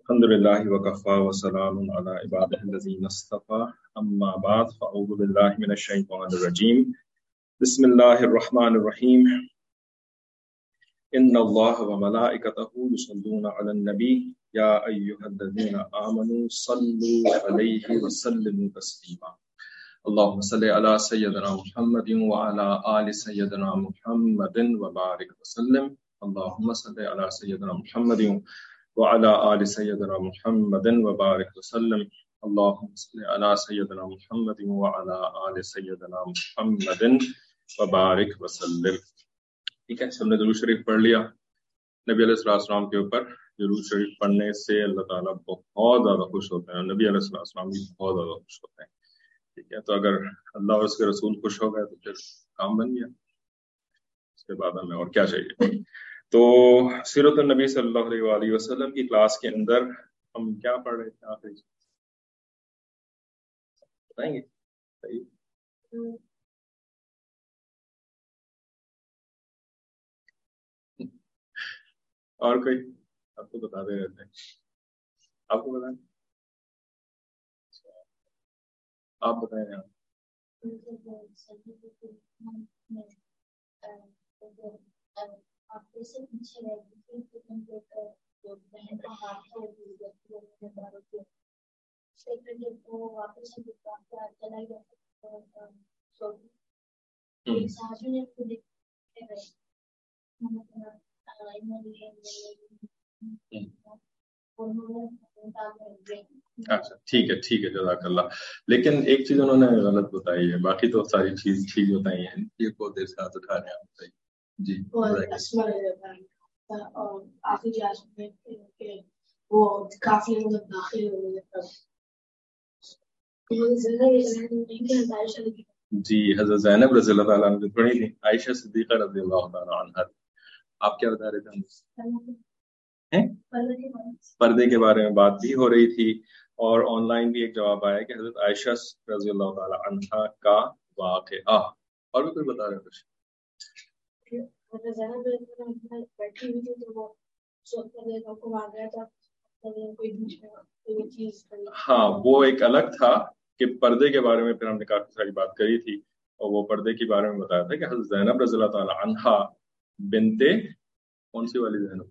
الحمد لله وكفى وسلام على عباده الذين اصطفى. أما بعد، فأعوذ بالله من الشيطان الرجيم. بسم الله الرحمن الرحيم. إن الله وملائكته يصلون على النبي. يا أيها الذين آمنوا صلوا عليه وسلموا تسليما. اللهم صل على سيدنا محمد وعلى آل سيدنا محمد وبارك وسلم. اللهم صل على سيدنا محمد وعلى آل سيدنا محمد وبارك وسلم. اللهم صل على سيدنا محمد وعلى آل سيدنا محمد وبارك وسلم. ٹھیک ہے، ہم نے درود شریف پڑھ لیا۔ نبی علیہ السلام کے اوپر درود شریف پڑھنے سے اللہ تعالیٰ بہت زیادہ خوش ہوتے ہیں۔ اور نبی علیہ السلام بھی بہت زیادہ خوش ہوتے ہیں۔ ٹھیک ہے، تو اگر اللہ اور اس کے رسول خوش ہو گئے تو پھر کام بن گیا۔ اس کے بعد ہمیں اور کیا چاہیے؟ تو سیرت النبی صلی اللہ علیہ وآلہ وسلم کی کلاس کے اندر ہم کیا پڑھ رہے تھے آخری بتائیں گے؟ اور کوئی آپ کو بتا دے رہتے ہیں؟ آپ کو بتائیں؟ آپ بتائیں یہاں۔ اچھا ٹھیک ہے ٹھیک ہے جزاک اللہ لیکن ایک چیز انہوں نے غلط بتائی ہے، باقی تو ساری چیز ٹھیک بتائی ہیں۔ یہ کو دیر سے ہاتھ اٹھا رہے ہیں۔ بتائیے جی جی حضرت زینب رضی اللہ تعالیٰ نے پڑھی تھی عائشہ صدیقہ رضی اللہ تعالیٰ عنہ۔ آپ کیا بتا رہے تھے؟ پردے کے بارے میں۔ بات بھی ہو رہی تھی اور آن لائن بھی ایک جواب آیا کہ حضرت عائشہ رضی اللہ تعالی عنہ کا واقعہ۔ اور بھی کوئی بتا رہے کچھ؟ ہاں وہ ایک الگ تھا کہ پردے کے بارے میں پھر ہم نے کافی ساری بات کری تھی اور وہ پردے کے بارے میں بتایا تھا کہ حضرت زینب رضی اللہ تعالی عنہ بنتے کون سی والی زینب؟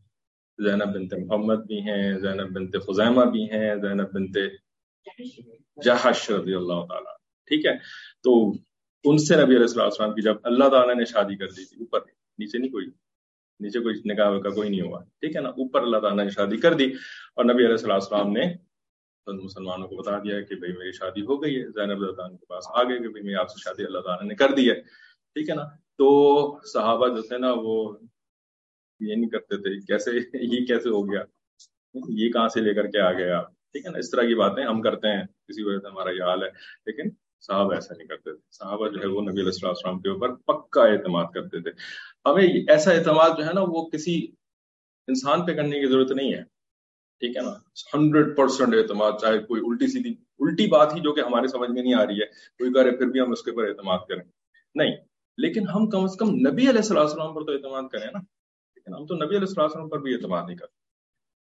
زینب بنت محمد بھی ہیں، زینب بنت خزیمہ بھی ہیں، زینب بنت جہش رضی اللہ تعالیٰ ٹھیک ہے؟ تو ان سے نبی علیہ السلام کی جب اللہ تعالیٰ نے شادی کر دی تھی، اوپر نیچے نہیں، کوئی نیچے کوئی نکاح کا کوئی نہیں ہوا۔ ٹھیک ہے نا؟ اوپر اللہ تعالیٰ نے شادی کر دی اور نبی علیہ السلام نے مسلمانوں کو بتا دیا کہ بھائی میری شادی ہو گئی ہے، زینب اللہ کے پاس آ گئے کہ بھائی میری آپ سے شادی اللہ تعالیٰ نے کر دی ہے۔ ٹھیک ہے نا؟ تو صحابہ جو تھے نا، وہ یہ نہیں کرتے تھے کیسے، یہ کیسے ہو گیا؟ یہ کہاں سے لے کر کے آ گیا ٹھیک ہے نا؟ اس طرح کی باتیں ہم کرتے ہیں کسی وجہ سے ہمارا یہ حال ہے۔ لیکن صحابہ ایسا نہیں کرتے تھے۔ صحابہ جو ہے وہ نبی علیہ السلام کے اوپر پکا اعتماد کرتے تھے۔ ہمیں ایسا اعتماد جو ہے نا وہ کسی انسان پہ کرنے کی ضرورت نہیں ہے۔ ٹھیک ہے نا؟ ہنڈریڈ پرسینٹ اعتماد، چاہے کوئی الٹی سیدھی، الٹی بات ہی جو کہ ہمارے سمجھ میں نہیں آ رہی ہے، کوئی کرے پھر بھی ہم اس کے اوپر اعتماد کریں۔ نہیں، لیکن ہم کم از کم نبی علیہ السلام پر تو اعتماد کریں نا۔ لیکن ہم تو نبی علیہ السلام پر بھی اعتماد نہیں کرتے۔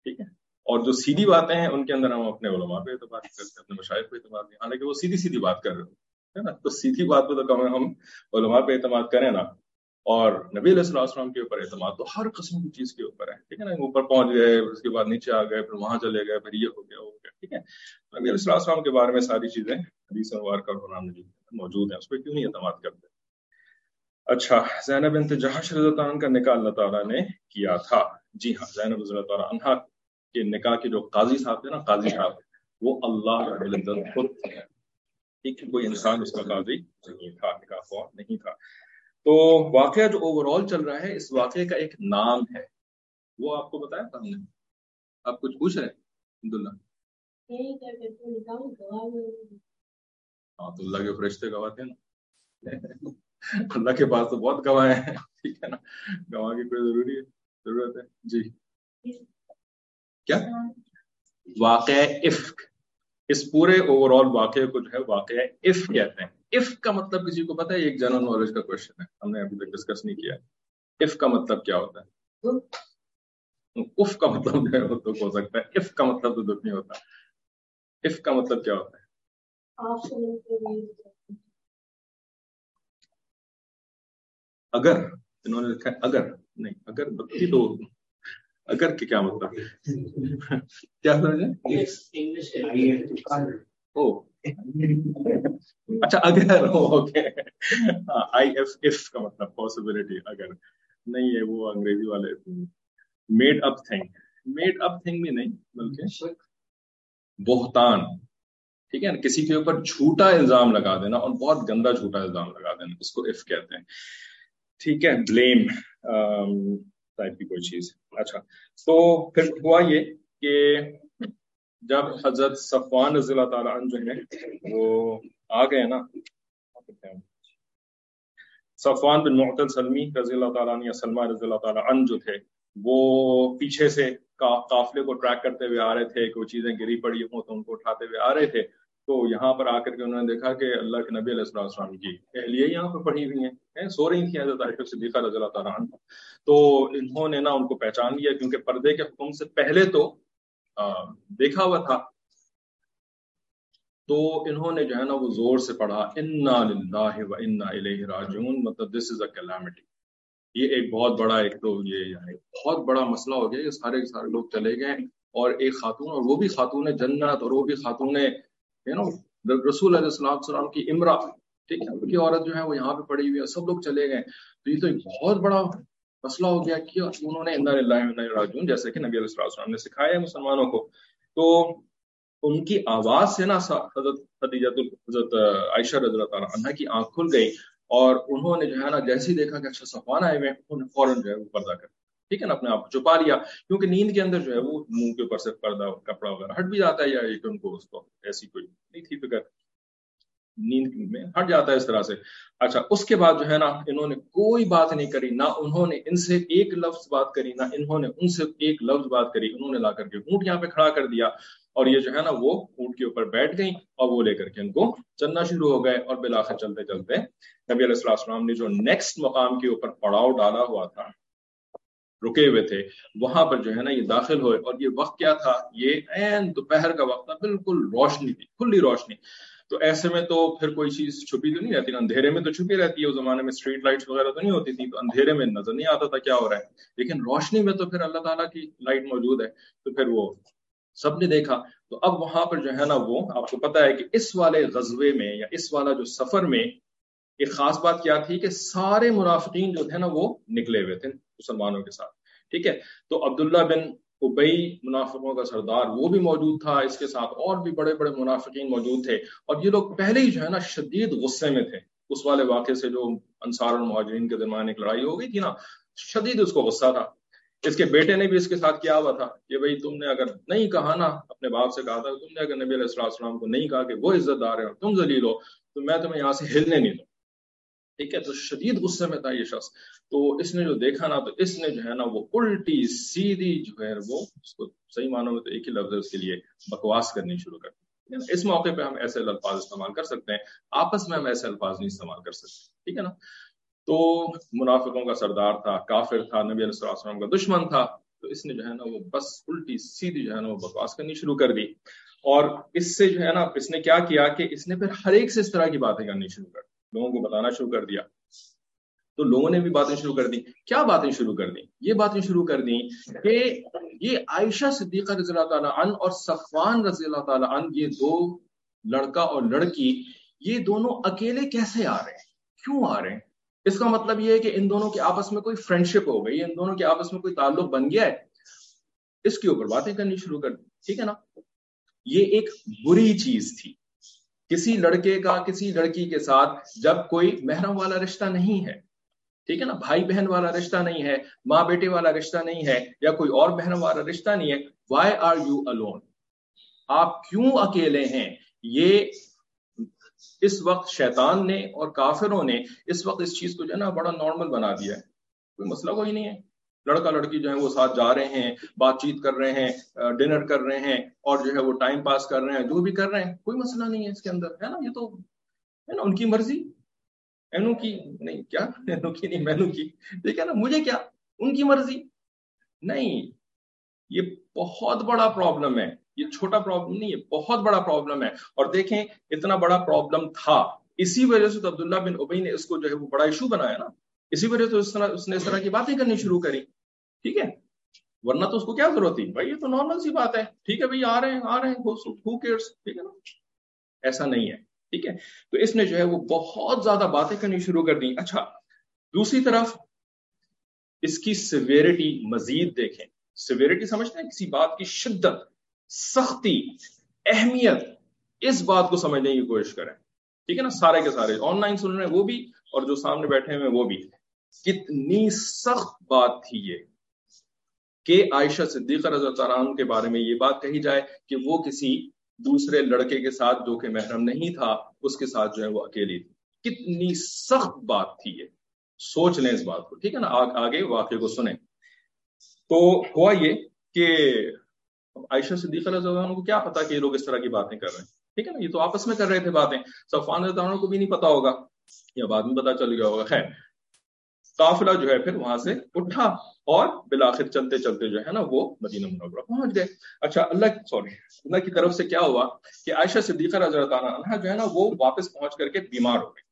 ٹھیک ہے؟ اور جو سیدھی باتیں ہیں، ان کے اندر ہم اپنے علماء پہ اعتماد کرتے ہیں، اپنے مشاہد پہ اعتماد نہیں حالانکہ وہ سیدھی سیدھی بات کر رہے ہیں نا؟ تو سیدھی بات پہ تو کم ہم علماء پہ اعتماد کریں نا۔ اور نبی علیہ السلام کے اوپر اعتماد تو ہر قسم کی چیز کے اوپر ہے، ٹھیک ہے نا؟ اوپر پہنچ گئے، اس کے بعد نیچے آ گئے، پھر وہاں چلے گئے، پھر یہ ہو گیا، وہ گیا، ٹھیک ہے؟ نبی علیہ السلام کے بارے میں ساری چیزیں حدیث کا موجود ہیں، اس پہ کیوں نہیں اعتماد کرتے؟ اچھا زینب بنت جہش رضی اللہ عنہ کا نکاح اللہ تعالیٰ نے کیا تھا۔ جی ہاں زینب رضی اللہ تعالیٰ عنہ کے نکاح کے جو قاضی صاحب تھے نا قاضی صاحب وہ اللہ رب العزت خود ٹھیک کوئی انسان اس کا قاضی نہیں تھا نکاح ہوا نہیں تھا۔ تو واقعہ جو اوور آل چل رہا ہے اس واقعے کا ایک نام ہے۔ وہ آپ کو بتایا تھا ہم نے؟ آپ کچھ پوچھ رہے عبداللہ؟ ہاں تو اللہ کے فرشتے گواہ تھے نا۔ اللہ کے پاس تو بہت گواہ ہیں ٹھیک ہے نا۔ گواہ کی کوئی ضروری ہے؟ ضرورت ہے؟ جی۔ کیا؟ واقع عفق. اس پورے اوور آل واقعے کو جو ہے واقع عف کہتے ہیں. عف کا مطلب کسی کو پتا ہے؟ ایک جنرل نالج کا کوشچن ہے. ہم نے ابھی تک ڈسکس نہیں کیا. عف کا مطلب کیا ہوتا ہے؟ اف کا مطلب جو ہے وہ دکھ ہو سکتا ہے. اف کا مطلب تو دکھ نہیں ہوتا. اف کا مطلب کیا ہوتا ہے؟ اگر، انہوں نے لکھا ہے اگر، نہیں، اگر بتی تو اگر کہ کیا مطلب؟ کیا اچھا اگر آئی ایف ایف کا مطلب پاسبلٹی اگر۔ نہیں ہے وہ انگریزی والے۔ Made up thing made up thing بھی نہیں، بلکہ بہتان۔ ٹھیک ہے نا؟ کسی کے اوپر جھوٹا الزام لگا دینا اور بہت گندا جھوٹا الزام لگا دینا، اس کو اف کہتے ہیں۔ ٹھیک ہے بلیم ٹائپ کی کوئی چیز۔ اچھا۔ تو پھر ہوا یہ کہ جب حضرت صفوان رضی اللہ تعالیٰ عنہ جو ہے وہ آ گئے نا۔ صفوان بن معتل سلمی رضی اللہ تعالیٰ عنہ یا سلمہ رضی اللہ تعالیٰ عنہ جو تھے، وہ پیچھے سے قافلے کو ٹریک کرتے ہوئے آ رہے تھے، کوئی چیزیں گری پڑی ہوں تو ان کو اٹھاتے ہوئے آ رہے تھے۔ تو یہاں پر آ کر کے انہوں نے دیکھا کہ اللہ کے نبی علیہ السلام السلام کی اہلیہ یہاں پہ پڑھی ہوئی ہیں سو رہی تھیں حضرت عائشہ صدیقہ رضی اللہ تعالیٰ عنہ۔ تو انہوں نے نا ان کو پہچان لیا، کیونکہ پردے کے حکم سے پہلے تو دیکھا ہوا تھا۔ تو انہوں نے جو ہے نا وہ زور سے پڑھا، انا للہ و انا الیہ راجعون۔ مطلب دس از اے کیلامٹی یہ ایک بہت بڑا ایک تو یہ یعنی بہت بڑا مسئلہ ہو گیا۔ یہ سارے سارے لوگ چلے گئے اور ایک خاتون اور وہ بھی خاتون جنت اور وہ بھی خاتون یو نو رسول علیہ السلام السلام کی امرا ٹھیک ہے کی عورت جو ہے وہ یہاں پہ پڑی ہوئی ہے سب لوگ چلے گئے تو یہ تو ایک بہت بڑا مسئلہ ہو گیا کہ انہوں نے اندر اللہ راجون جیسے کہ نبی علیہ السلام نے سکھایا ہے مسلمانوں کو تو ان کی آواز سے نا حضرت حدیجت حضرت عائشہ رضی اللہ تعالیٰ عنہ کی آنکھ کھل گئی اور انہوں نے جو ہے نا جیسے ہی دیکھا کہ اچھا صفوان آئے ہوئے انہوں نے فوراً جو ہے وہ پردہ کر ٹھیک ہے نا اپنے آپ کو چھپا لیا کیونکہ نیند کے اندر جو ہے وہ منہ کے اوپر سے پردہ کپڑا وغیرہ ہٹ بھی جاتا ہے یا ایک ان کو اس کو ایسی کوئی نہیں، تھی فکر۔ نیند میں ہٹ جاتا ہے اس طرح سے۔ اچھا اس کے بعد جو ہے نا انہوں نے کوئی بات نہیں کری، نہ انہوں نے ان سے ایک لفظ بات کری، نہ انہوں نے ان سے ایک لفظ بات کری۔ انہوں نے لا کر کے اونٹ یہاں پہ کھڑا کر دیا اور یہ جو ہے نا وہ اونٹ کے اوپر بیٹھ گئی اور وہ لے کر کے ان کو چلنا شروع ہو گئے اور بلاخر چلتے چلتے نبی علیہ السلام نے جو نیکسٹ مقام کے اوپر پڑاؤ ڈالا ہوا تھا رکے ہوئے تھے، وہاں پر جو ہے نا یہ داخل ہوئے اور یہ وقت کیا تھا؟ یہ این دوپہر کا وقت تھا، بالکل روشنی تھی، کھلی روشنی۔ تو ایسے میں تو پھر کوئی چیز چھپی تو نہیں رہتی، اندھیرے میں تو چھپی رہتی ہے، اس زمانے میں اسٹریٹ لائٹس وغیرہ تو نہیں ہوتی تھی، تو اندھیرے میں نظر نہیں آتا تھا کیا ہو رہا ہے۔ لیکن روشنی میں تو پھر اللہ تعالیٰ کی لائٹ موجود ہے، تو پھر وہ سب نے دیکھا۔ تو اب وہاں پر جو ہے نا وہ، آپ کو پتا ہے کہ اس والے غزوے میں یا اس والا جو سفر میں ایک خاص بات کیا تھی کہ سارے منافقین جو تھے نا وہ نکلے ہوئے تھے مسلمانوں کے ساتھ، ٹھیک ہے؟ تو عبداللہ بن ابئی منافقوں کا سردار وہ بھی موجود تھا، اس کے ساتھ اور بھی بڑے بڑے منافقین موجود تھے۔ اور یہ لوگ پہلے ہی جو ہے نا شدید غصے میں تھے۔ اس والے واقعے سے جو انصار المہاجرین کے درمیان ایک لڑائی ہو گئی تھی نا، شدید اس کو غصہ تھا۔ اس کے بیٹے نے بھی اس کے ساتھ کیا ہوا تھا کہ بھائی تم نے اگر نہیں کہا نا، اپنے باپ سے کہا تھا تم نے اگر نبی علیہ السلام کو نہیں کہا کہ وہ عزت دار ہے اور تم ذلیل ہو، تو میں تمہیں یہاں سے ہلنے نہیں دوں۔ ٹھیک ہے، تو شدید غصے میں تھا یہ شخص۔ تو اس نے جو دیکھا نا، تو اس نے جو ہے نا، وہ الٹی سیدھی جو ہے، وہ اس کو صحیح معنوں میں تو ایک ہی لفظ ہے، اس کے لیے بکواس کرنی شروع کر دی۔ اس موقع پہ ہم ایسے الفاظ استعمال کر سکتے ہیں۔ آپس میں ہم ایسے الفاظ نہیں استعمال کر سکتے، ٹھیک ہے نا۔ تو منافقوں کا سردار تھا، کافر تھا، نبی علیہ السلام کا دشمن تھا۔ تو اس نے جو ہے نا، وہ بس الٹی سیدھی جو ہے نا، وہ بکواس کرنی شروع کر دی۔ اور اس سے جو ہے نا، اس نے کیا کیا کہ اس نے پھر ہر ایک سے اس طرح کی باتیں کرنی شروع کر دی۔ لوگوں کو بتانا شروع کر دیا۔ تو لوگوں نے بھی باتیں شروع کر دی کیا باتیں شروع کر دی یہ باتیں شروع کر دی کہ یہ عائشہ صدیقہ رضی اللہ تعالیٰ عنہ اور صفوان رضی اللہ تعالیٰ عنہ، یہ دو لڑکا اور لڑکی، یہ دونوں اکیلے کیسے آ رہے ہیں؟ کیوں آ رہے ہیں؟ اس کا مطلب یہ ہے کہ ان دونوں کے آپس میں کوئی فرینڈشپ ہو گئی، ان دونوں کے آپس میں کوئی تعلق بن گیا ہے۔ اس کے اوپر باتیں کرنی شروع کر دی ٹھیک ہے نا؟ یہ ایک بری چیز تھی۔ کسی لڑکے کا کسی لڑکی کے ساتھ جب کوئی محرم والا رشتہ نہیں ہے، ٹھیک ہے نا؟ بھائی بہن والا رشتہ نہیں ہے، ماں بیٹے والا رشتہ نہیں ہے یا کوئی اور بہن والا رشتہ نہیں ہے وائی آر یو الون آپ کیوں اکیلے ہیں؟ یہ اس وقت شیطان نے اور کافروں نے اس وقت اس چیز کو جو ہے نا بڑا نارمل بنا دیا ہے۔ کوئی مسئلہ کوئی نہیں ہے۔ لڑکا لڑکی جو ہے وہ ساتھ جا رہے ہیں بات چیت کر رہے ہیں، ڈنر کر رہے ہیں اور جو ہے وہ ٹائم پاس کر رہے ہیں، جو بھی کر رہے ہیں، کوئی مسئلہ نہیں ہے اس کے اندر، ہے نا؟ یہ تو، ہے نا؟ ان کی مرضی۔ اینو کی، نہیں، کیا؟ اینو کی نہیں مینو کی۔ ٹھیک ہے نا، مجھے کیا؟ ان کی مرضی۔ نہیں، یہ بہت بڑا پرابلم ہے۔ یہ چھوٹا پرابلم نہیں ہے بہت بڑا پرابلم ہے۔ اور دیکھیں، اتنا بڑا پرابلم تھا۔ اسی وجہ سے تو عبداللہ بن ابئی نے اس کو جو ہے وہ بڑا ایشو بنایا نا۔ اسی وجہ سے اس طرح اس نے اس طرح کی باتیں کرنی شروع کری۔ ٹھیک ہے؟ ورنہ تو اس کو کیا ضرورت تھی؟ بھائی یہ تو نارمل سی بات ہے۔ ٹھیک ہے بھائی، آ رہے ہیں، آ رہے ہیں ٹھیک ہے نا؟ ایسا نہیں ہے۔ ٹھیک ہے؟ تو اس نے جو ہے وہ بہت زیادہ باتیں کرنی شروع کر دی۔ اچھا دوسری طرف اس کی سویرٹی مزید دیکھیں۔ سویرٹی سمجھتے ہیں؟ کسی بات کی شدت، سختی، اہمیت، اس بات کو سمجھنے کی کوشش کریں۔ ٹھیک ہے نا؟ سارے کے سارے، آن لائن سن رہے ہیں وہ بھی اور جو سامنے بیٹھے ہیں وہ بھی۔ کتنی سخت بات تھی یہ کہ عائشہ صدیقہ رضی اللہ عنہ کے بارے میں یہ بات کہی جائے کہ وہ کسی دوسرے لڑکے کے ساتھ جو کہ محرم نہیں تھا، اس کے ساتھ جو ہے وہ اکیلی تھی۔ کتنی سخت بات تھی یہ۔ سوچ لیں اس بات کو، ٹھیک ہے نا؟ آگے واقعے کو سنیں۔ تو ہوا یہ کہ عائشہ صدیقہ رضی اللہ عنہ کو کیا پتا کہ یہ لوگ اس طرح کی باتیں کر رہے ہیں۔ ٹھیک ہے نا؟ یہ تو آپس میں کر رہے تھے باتیں۔ صفان رضی اللہ عنہ کو بھی نہیں پتا ہوگا یا بعد میں پتا چل گیا ہوگا۔ خیر قافلہ جو ہے پھر وہاں سے اٹھا اور بالآخر چلتے چلتے جو ہے نا وہ مدینہ منورہ پہنچ گئے۔ اچھا اللہ سوری، اللہ کی طرف سے کیا ہوا کہ عائشہ صدیقہ رضی اللہ عنہ جو ہے نا وہ واپس پہنچ کر کے بیمار ہو گئے۔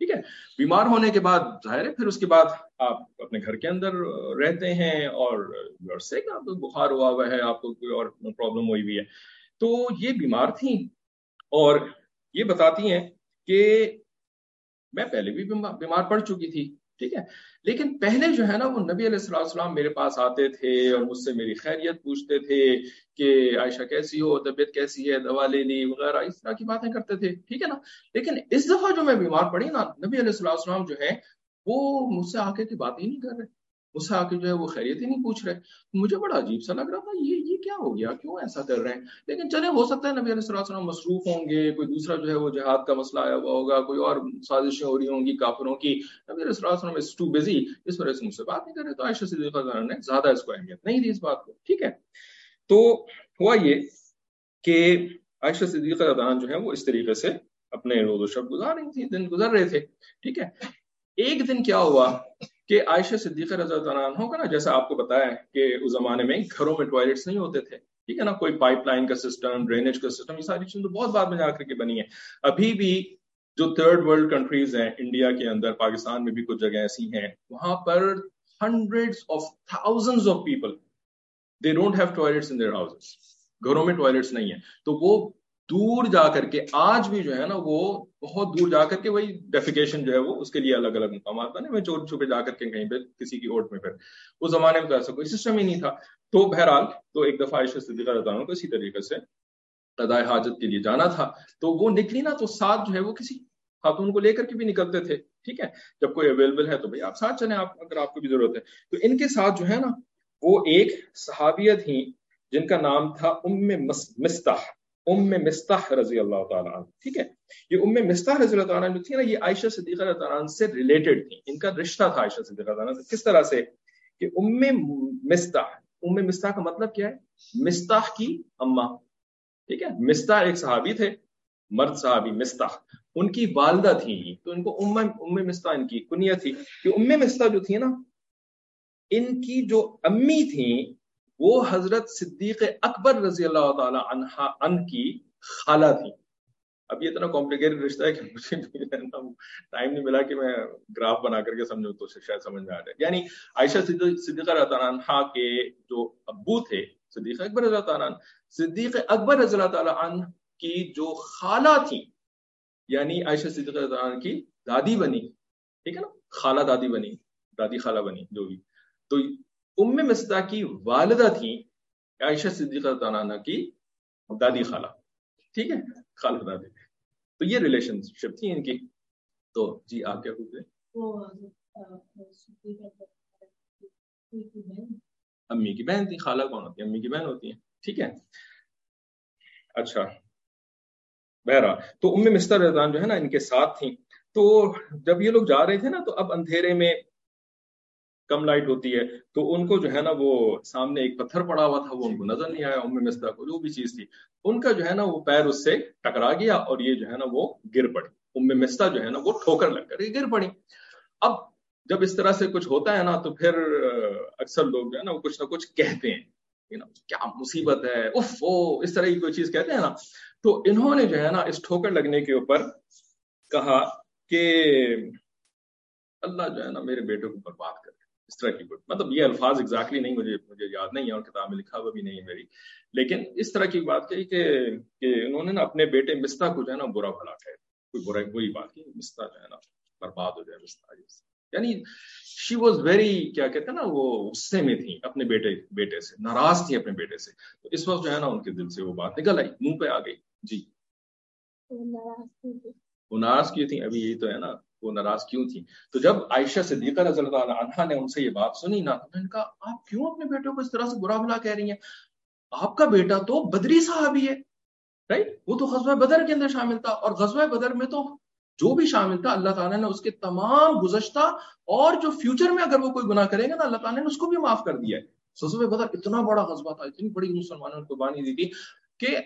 ٹھیک ہے؟ بیمار ہونے کے بعد ظاہر ہے، پھر اس کے بعد آپ اپنے گھر کے اندر رہتے ہیں اور سے آپ کو بخار ہوا ہوا ہے، آپ کو کوئی اور پرابلم ہوئی ہوئی ہے۔ تو یہ بیمار تھیں اور یہ بتاتی ہیں کہ میں پہلے بھی بیمار پڑ چکی تھی۔ ٹھیک ہے؟ لیکن پہلے جو ہے نا وہ نبی علیہ السلام السلام میرے پاس آتے تھے اور مجھ سے میری خیریت پوچھتے تھے کہ عائشہ کیسی ہو، طبیعت کیسی ہے، دوا لے لی وغیرہ، اس طرح کی باتیں کرتے تھے، ٹھیک ہے نا؟ لیکن اس دفعہ جو میں بیمار پڑی نا، نبی علیہ السلام السلام جو ہے وہ مجھ سے آ کے بات ہی نہیں کر رہے۔ اس سے آ کے جو ہے وہ خیریت ہی نہیں پوچھ رہے۔ مجھے بڑا عجیب سا لگ رہا تھا، یہ یہ کیا ہو گیا؟ کیوں ایسا کر رہے ہیں؟ لیکن چلے، ہو سکتا ہے نبی علیہ السلام مصروف ہوں گے، کوئی دوسرا جو ہے وہ جہاد کا مسئلہ آیا ہوا ہوگا، کوئی اور سازشیں ہو رہی ہوں گی کافروں کی۔ نبی علیہ السلام از ٹو بزی اس وجہ سے مجھ سے بات نہیں کر رہے۔ تو عائشہ صدیقہ نے زیادہ اس کو اہمیت نہیں دی اس بات کو، ٹھیک ہے؟ تو ہوا یہ کہ عائشہ صدیقہ جو ہے وہ اس طریقے سے اپنے روز و شب گزار رہی تھی، دن گزر رہے تھے، ٹھیک ہے؟ ایک دن کیا ہوا؟ کہ عائشہ صدیقہ رضی اللہ عنہ ہوگا نا جیسا آپ کو بتایا کہ اس زمانے میں گھروں میں ٹوائلٹس نہیں ہوتے تھے، ٹھیک ہے نا؟ کوئی پائپ لائن کا سسٹم، ڈرینیج کا سسٹم، یہ ساری چیزیں بہت بعد میں جا کر کے بنی ہے ابھی بھی جو تھرڈ ورلڈ کنٹریز ہیں، انڈیا کے اندر، پاکستان میں بھی کچھ جگہ ایسی ہیں، وہاں پر hundred of thousand of people they don't have toilets in their house گھروں میں ٹوائلٹس نہیں ہیں۔ تو وہ دور جا کر کے آج بھی جو ہے نا وہ بہت دور جا کر کے وہی ڈیفیکیشن جو ہے وہ اس کے لیے الگ الگ مقامات بنے، میں چور چھپے جا کر کے کہیں پہ کسی کی اوٹ میں پھر۔ اس زمانے میں تو ایسا کوئی سسٹم ہی نہیں تھا۔ تو بہرحال تو ایک دفعہ عائشہ صدیقہ رضا کو اسی طریقے سے قضاء حاجت کے لیے جانا تھا۔ تو وہ نکلی نا تو ساتھ جو ہے وہ کسی خاتون کو لے کر کے بھی نکلتے تھے۔ ٹھیک ہے؟ جب کوئی اویلیبل ہے تو بھائی آپ ساتھ چلیں، آپ اگر آپ کو بھی ضرورت ہے۔ تو ان کے ساتھ جو ہے نا وہ ایک صحابیت ہی جن کا نام تھا ام مستح۔ ام مستح رضی اللہ تعالیٰ عنہ، ٹھیک ہے؟ یہ ام مستح رضی اللہ تعالیٰ جو تھی نا، یہ عائشہ صدیقہ رضی اللہ عنہ سے ریلیٹڈ تھی، ان کا رشتہ تھا عائشہ صدیقہ رضی اللہ کس طرح سے؟ کہ ام مستح ام مستح کا مطلب کیا ہے؟ مستح کی اما ٹھیک ہے؟ مستح ایک صحابی تھے، مرد صحابی مستح ان کی والدہ تھی تو ان کو ام ام مستح ان کی کنیت تھی۔ کہ ام مستح جو تھی نا، ان کی جو امی تھیں وہ حضرت صدیق اکبر رضی اللہ تعالی عنہ ان کی خالہ تھی۔ اب یہ اتنا کمپلیکیٹڈ رشتہ ہے کہ مجھے ٹائم نہیں ملا کہ میں گراف بنا کر کے سمجھوں تو شاید سمجھ میں آ جائے۔ یعنی عائشہ صدیقہ رضی اللہ عنہ کے جو ابو تھے صدیق اکبر رضی اللہ تعالیٰ عنہ صدیق اکبر رضی اللہ تعالیٰ عنہ کی جو خالہ تھی یعنی عائشہ صدیق رضی اللہ عنہ کی دادی بنی۔ ٹھیک ہے نا؟ خالہ دادی بنی، دادی خالہ بنی، جو بھی۔ تو ام مستا کی والدہ تھی عائشہ صدیقہ تعالیٰ کی دادی خالہ۔ ٹھیک ہے؟ خالہ دادی۔ تو یہ ریلیشن شپ تھی ان کی۔ تو جی آپ کیا پوچھتے امی کی بہن۔ تھی خالہ کون ہوتی ہے؟ امی کی بہن ہوتی ہے ٹھیک ہے؟ اچھا۔ بہرا تو ام مستر رضان جو ہے نا ان کے ساتھ تھیں۔ تو جب یہ لوگ جا رہے تھے نا تو اب اندھیرے میں کم لائٹ ہوتی ہے، تو ان کو جو ہے نا وہ سامنے ایک پتھر پڑا ہوا تھا، وہ ان کو نظر نہیں آیا، ام مستا کو جو بھی چیز تھی۔ ان کا جو ہے نا وہ پیر اس سے ٹکرا گیا اور یہ جو ہے نا وہ گر پڑی۔ ام مستا جو ہے نا وہ ٹھوکر لگ کر گر پڑی۔ اب جب اس طرح سے کچھ ہوتا ہے نا، تو پھر اکثر لوگ جو ہے نا وہ کچھ نہ کچھ کہتے ہیں۔ کیا مصیبت ہے؟ اف او اس طرح کی کوئی چیز کہتے ہیں نا۔ تو انہوں نے جو ہے نا اس ٹھوکر لگنے کے اوپر کہا کہ اللہ جو ہے نا میرے بیٹے کو برباد اس طرح کی کوئی مطلب یہ الفاظ ایگزیکٹلی نہیں مجھے مجھے یاد نہیں ہے اور کتاب میں لکھا ہوا بھی نہیں میری۔ لیکن اس طرح کی بات کہی کہ کہ انہوں نے نا اپنے بیٹے مستا کو جو ہے نا برا بھلا کہہ کوئی برا وہی بات کی مستا جو ہے نا برباد ہو جائے مستا یعنی شی واز ویری کیا کہتے ہیں نا وہ غصے میں تھی اپنے بیٹے بیٹے سے ناراض تھی اپنے بیٹے سے۔ تو اس وقت جو ہے نا ان کے دل سے وہ بات نکل آئی منہ پہ آ گئی۔ جی۔ وہ ناراض کیوں تھی؟ ابھی یہی تو ہے نا۔ وہ ناراض کیوں تھی تو جب عائشہ صدیقہ رضی اللہ عنہ نے ان سے یہ بات سنی نا، تو نے کہا، آپ کیوں اپنے بیٹے کو اس طرح سے برا بلا کہہ رہی ہیں؟ آپ کا بیٹا تو بدری صحابی ہے رائٹ وہ تو غزوہ بدر کے اندر شامل تھا، اور غزوہ بدر میں تو جو بھی شامل تھا، اللہ تعالیٰ نے اس کے تمام گزشتہ اور جو فیوچر میں اگر وہ کوئی گناہ کرے گا نا، اللہ تعالیٰ نے اس کو بھی معاف کر دیا ہے۔ غزوہ بدر اتنا بڑا غزوہ تھا، اتنی بڑی مسلمانوں نے قربانی دی تھی کہ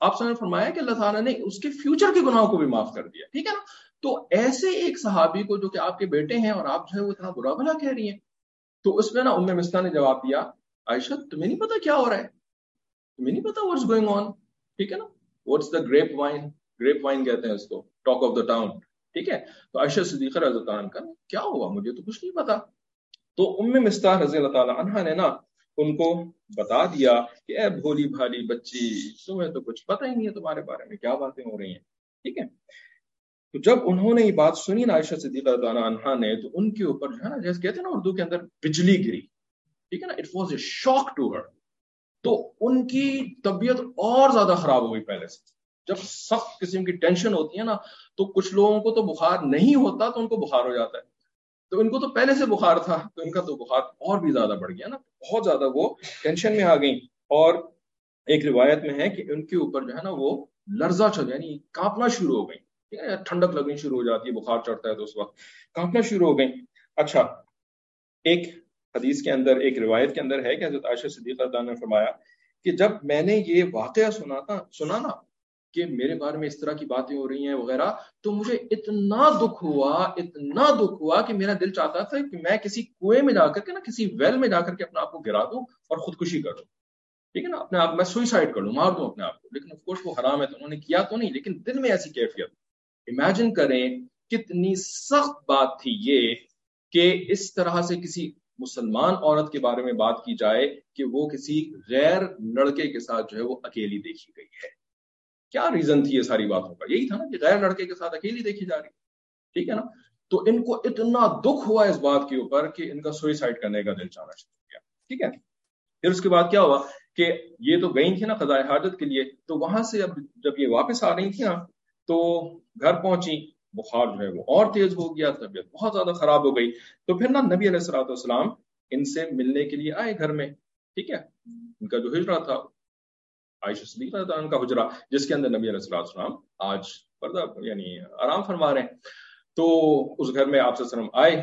آپ نے فرمایا کہ اللہ تعالیٰ نے اس کے فیوچر کے گناہوں کو بھی معاف کر دیا، ٹھیک ہے نا؟ تو ایسے ایک صحابی کو جو کہ آپ کے بیٹے ہیں اور آپ جو ہے وہ اتنا برا بھلا کہہ رہی ہیں۔ تو اس میں نا ام مستا نے جواب دیا، عائشہ، تمہیں نہیں پتا کیا ہو رہا ہے؟ تمہیں نہیں پتا واٹس گوئنگ آن ٹھیک ہے نا؟ What's the grape wine grape wine کہتے ہیں اس کو ٹاک آف دا ٹاؤن ٹھیک ہے؟ تو عائشہ صدیقہ رضی اللہ عنہ کا، کیا ہوا؟ مجھے تو کچھ نہیں پتا. تو ام مستح رضی اللہ تعالیٰ عنہ نے نا ان کو بتا دیا کہ، اے بھولی بھالی بچی، تمہیں تو کچھ پتہ ہی نہیں ہے تمہارے بارے میں، کیا باتیں ہو رہی ہیں؟ ٹھیک ہے؟ تو جب انہوں نے یہ بات سنی نا عائشہ صدیقہ تعالیٰ عنہ نے، تو ان کے اوپر جو ہے نا، جیسے کہتے ہیں نا اردو کے اندر، بجلی گری۔ ٹھیک ہے نا؟ It was a shock to her تو ان کی طبیعت اور زیادہ خراب ہو گئی پہلے سے۔ جب سخت قسم کی ٹینشن ہوتی ہے نا، تو کچھ لوگوں کو تو بخار نہیں ہوتا تو ان کو بخار ہو جاتا ہے۔ تو ان کو تو پہلے سے بخار تھا، تو ان کا تو بخار اور بھی زیادہ بڑھ گیا نا۔ بہت زیادہ وہ ٹینشن میں آ گئی اور ایک روایت میں ہے کہ ان کے اوپر جو ہے نا، وہ لرزہ چل یعنی کانپنا شروع ہو گئی ٹھیک ہے ٹھنڈک لگنی شروع ہو جاتی ہے، بخار چڑھتا ہے تو اس وقت۔ کانپنا شروع ہو گئی اچھا ایک حدیث کے اندر، ایک روایت کے اندر ہے کہ حضرت عائشہ صدیقہ نے فرمایا کہ جب میں نے یہ واقعہ سنا تھا، سنا نا کہ میرے بارے میں اس طرح کی باتیں ہو رہی ہیں وغیرہ، تو مجھے اتنا دکھ ہوا، اتنا دکھ ہوا کہ میرا دل چاہتا تھا کہ میں کسی کنویں میں جا کر کے نا، کسی ویل میں جا کر کے اپنے آپ کو گرا دوں اور خودکشی کر دوں۔ ٹھیک ہے نا؟ اپنے آپ، میں سوئسائڈ کر لوں، مار دوں اپنے آپ کو۔ لیکن آف کورس وہ حرام ہے، تو انہوں نے کیا تو نہیں، لیکن دل میں ایسی کیفیت۔ امیجن کریں کتنی سخت بات تھی یہ کہ اس طرح سے کسی مسلمان عورت کے بارے میں بات کی جائے کہ وہ کسی غیر لڑکے کے ساتھ جو ہے وہ اکیلی دیکھی گئی ہے۔ کیا ریزن تھی یہ ساری باتوں کا؟ یہی تھا نا کہ غیر لڑکے کے ساتھ اکیلی دیکھی جا رہی ٹھیک ہے نا؟ تو ان کو اتنا دکھ ہوا اس بات کے اوپر کہ ان کا سوئسائڈ کرنے کا دل چاہنا شروع کیا ٹھیک ہے؟ پھر اس کے بعد کیا ہوا کہ یہ تو گئی تھی نا خدا حاجت کے لیے، تو وہاں سے اب جب یہ واپس آ رہی تھی نا تو گھر پہنچی، بخار جو ہے وہ اور تیز ہو گیا، طبیعت بہت زیادہ خراب ہو گئی۔ تو پھر نا نبی علیہ السلاۃ والسلام ان سے ملنے کے لیے آئے گھر میں، ٹھیک ہے؟ ان کا جو ہجرا تھا، عائشہ صدیق کا حجرا جس کے اندر نبی علیہ السلام السلام آج پردہ یعنی آرام فرما رہے ہیں۔ تو اس گھر میں آپ سے وسلم آئے،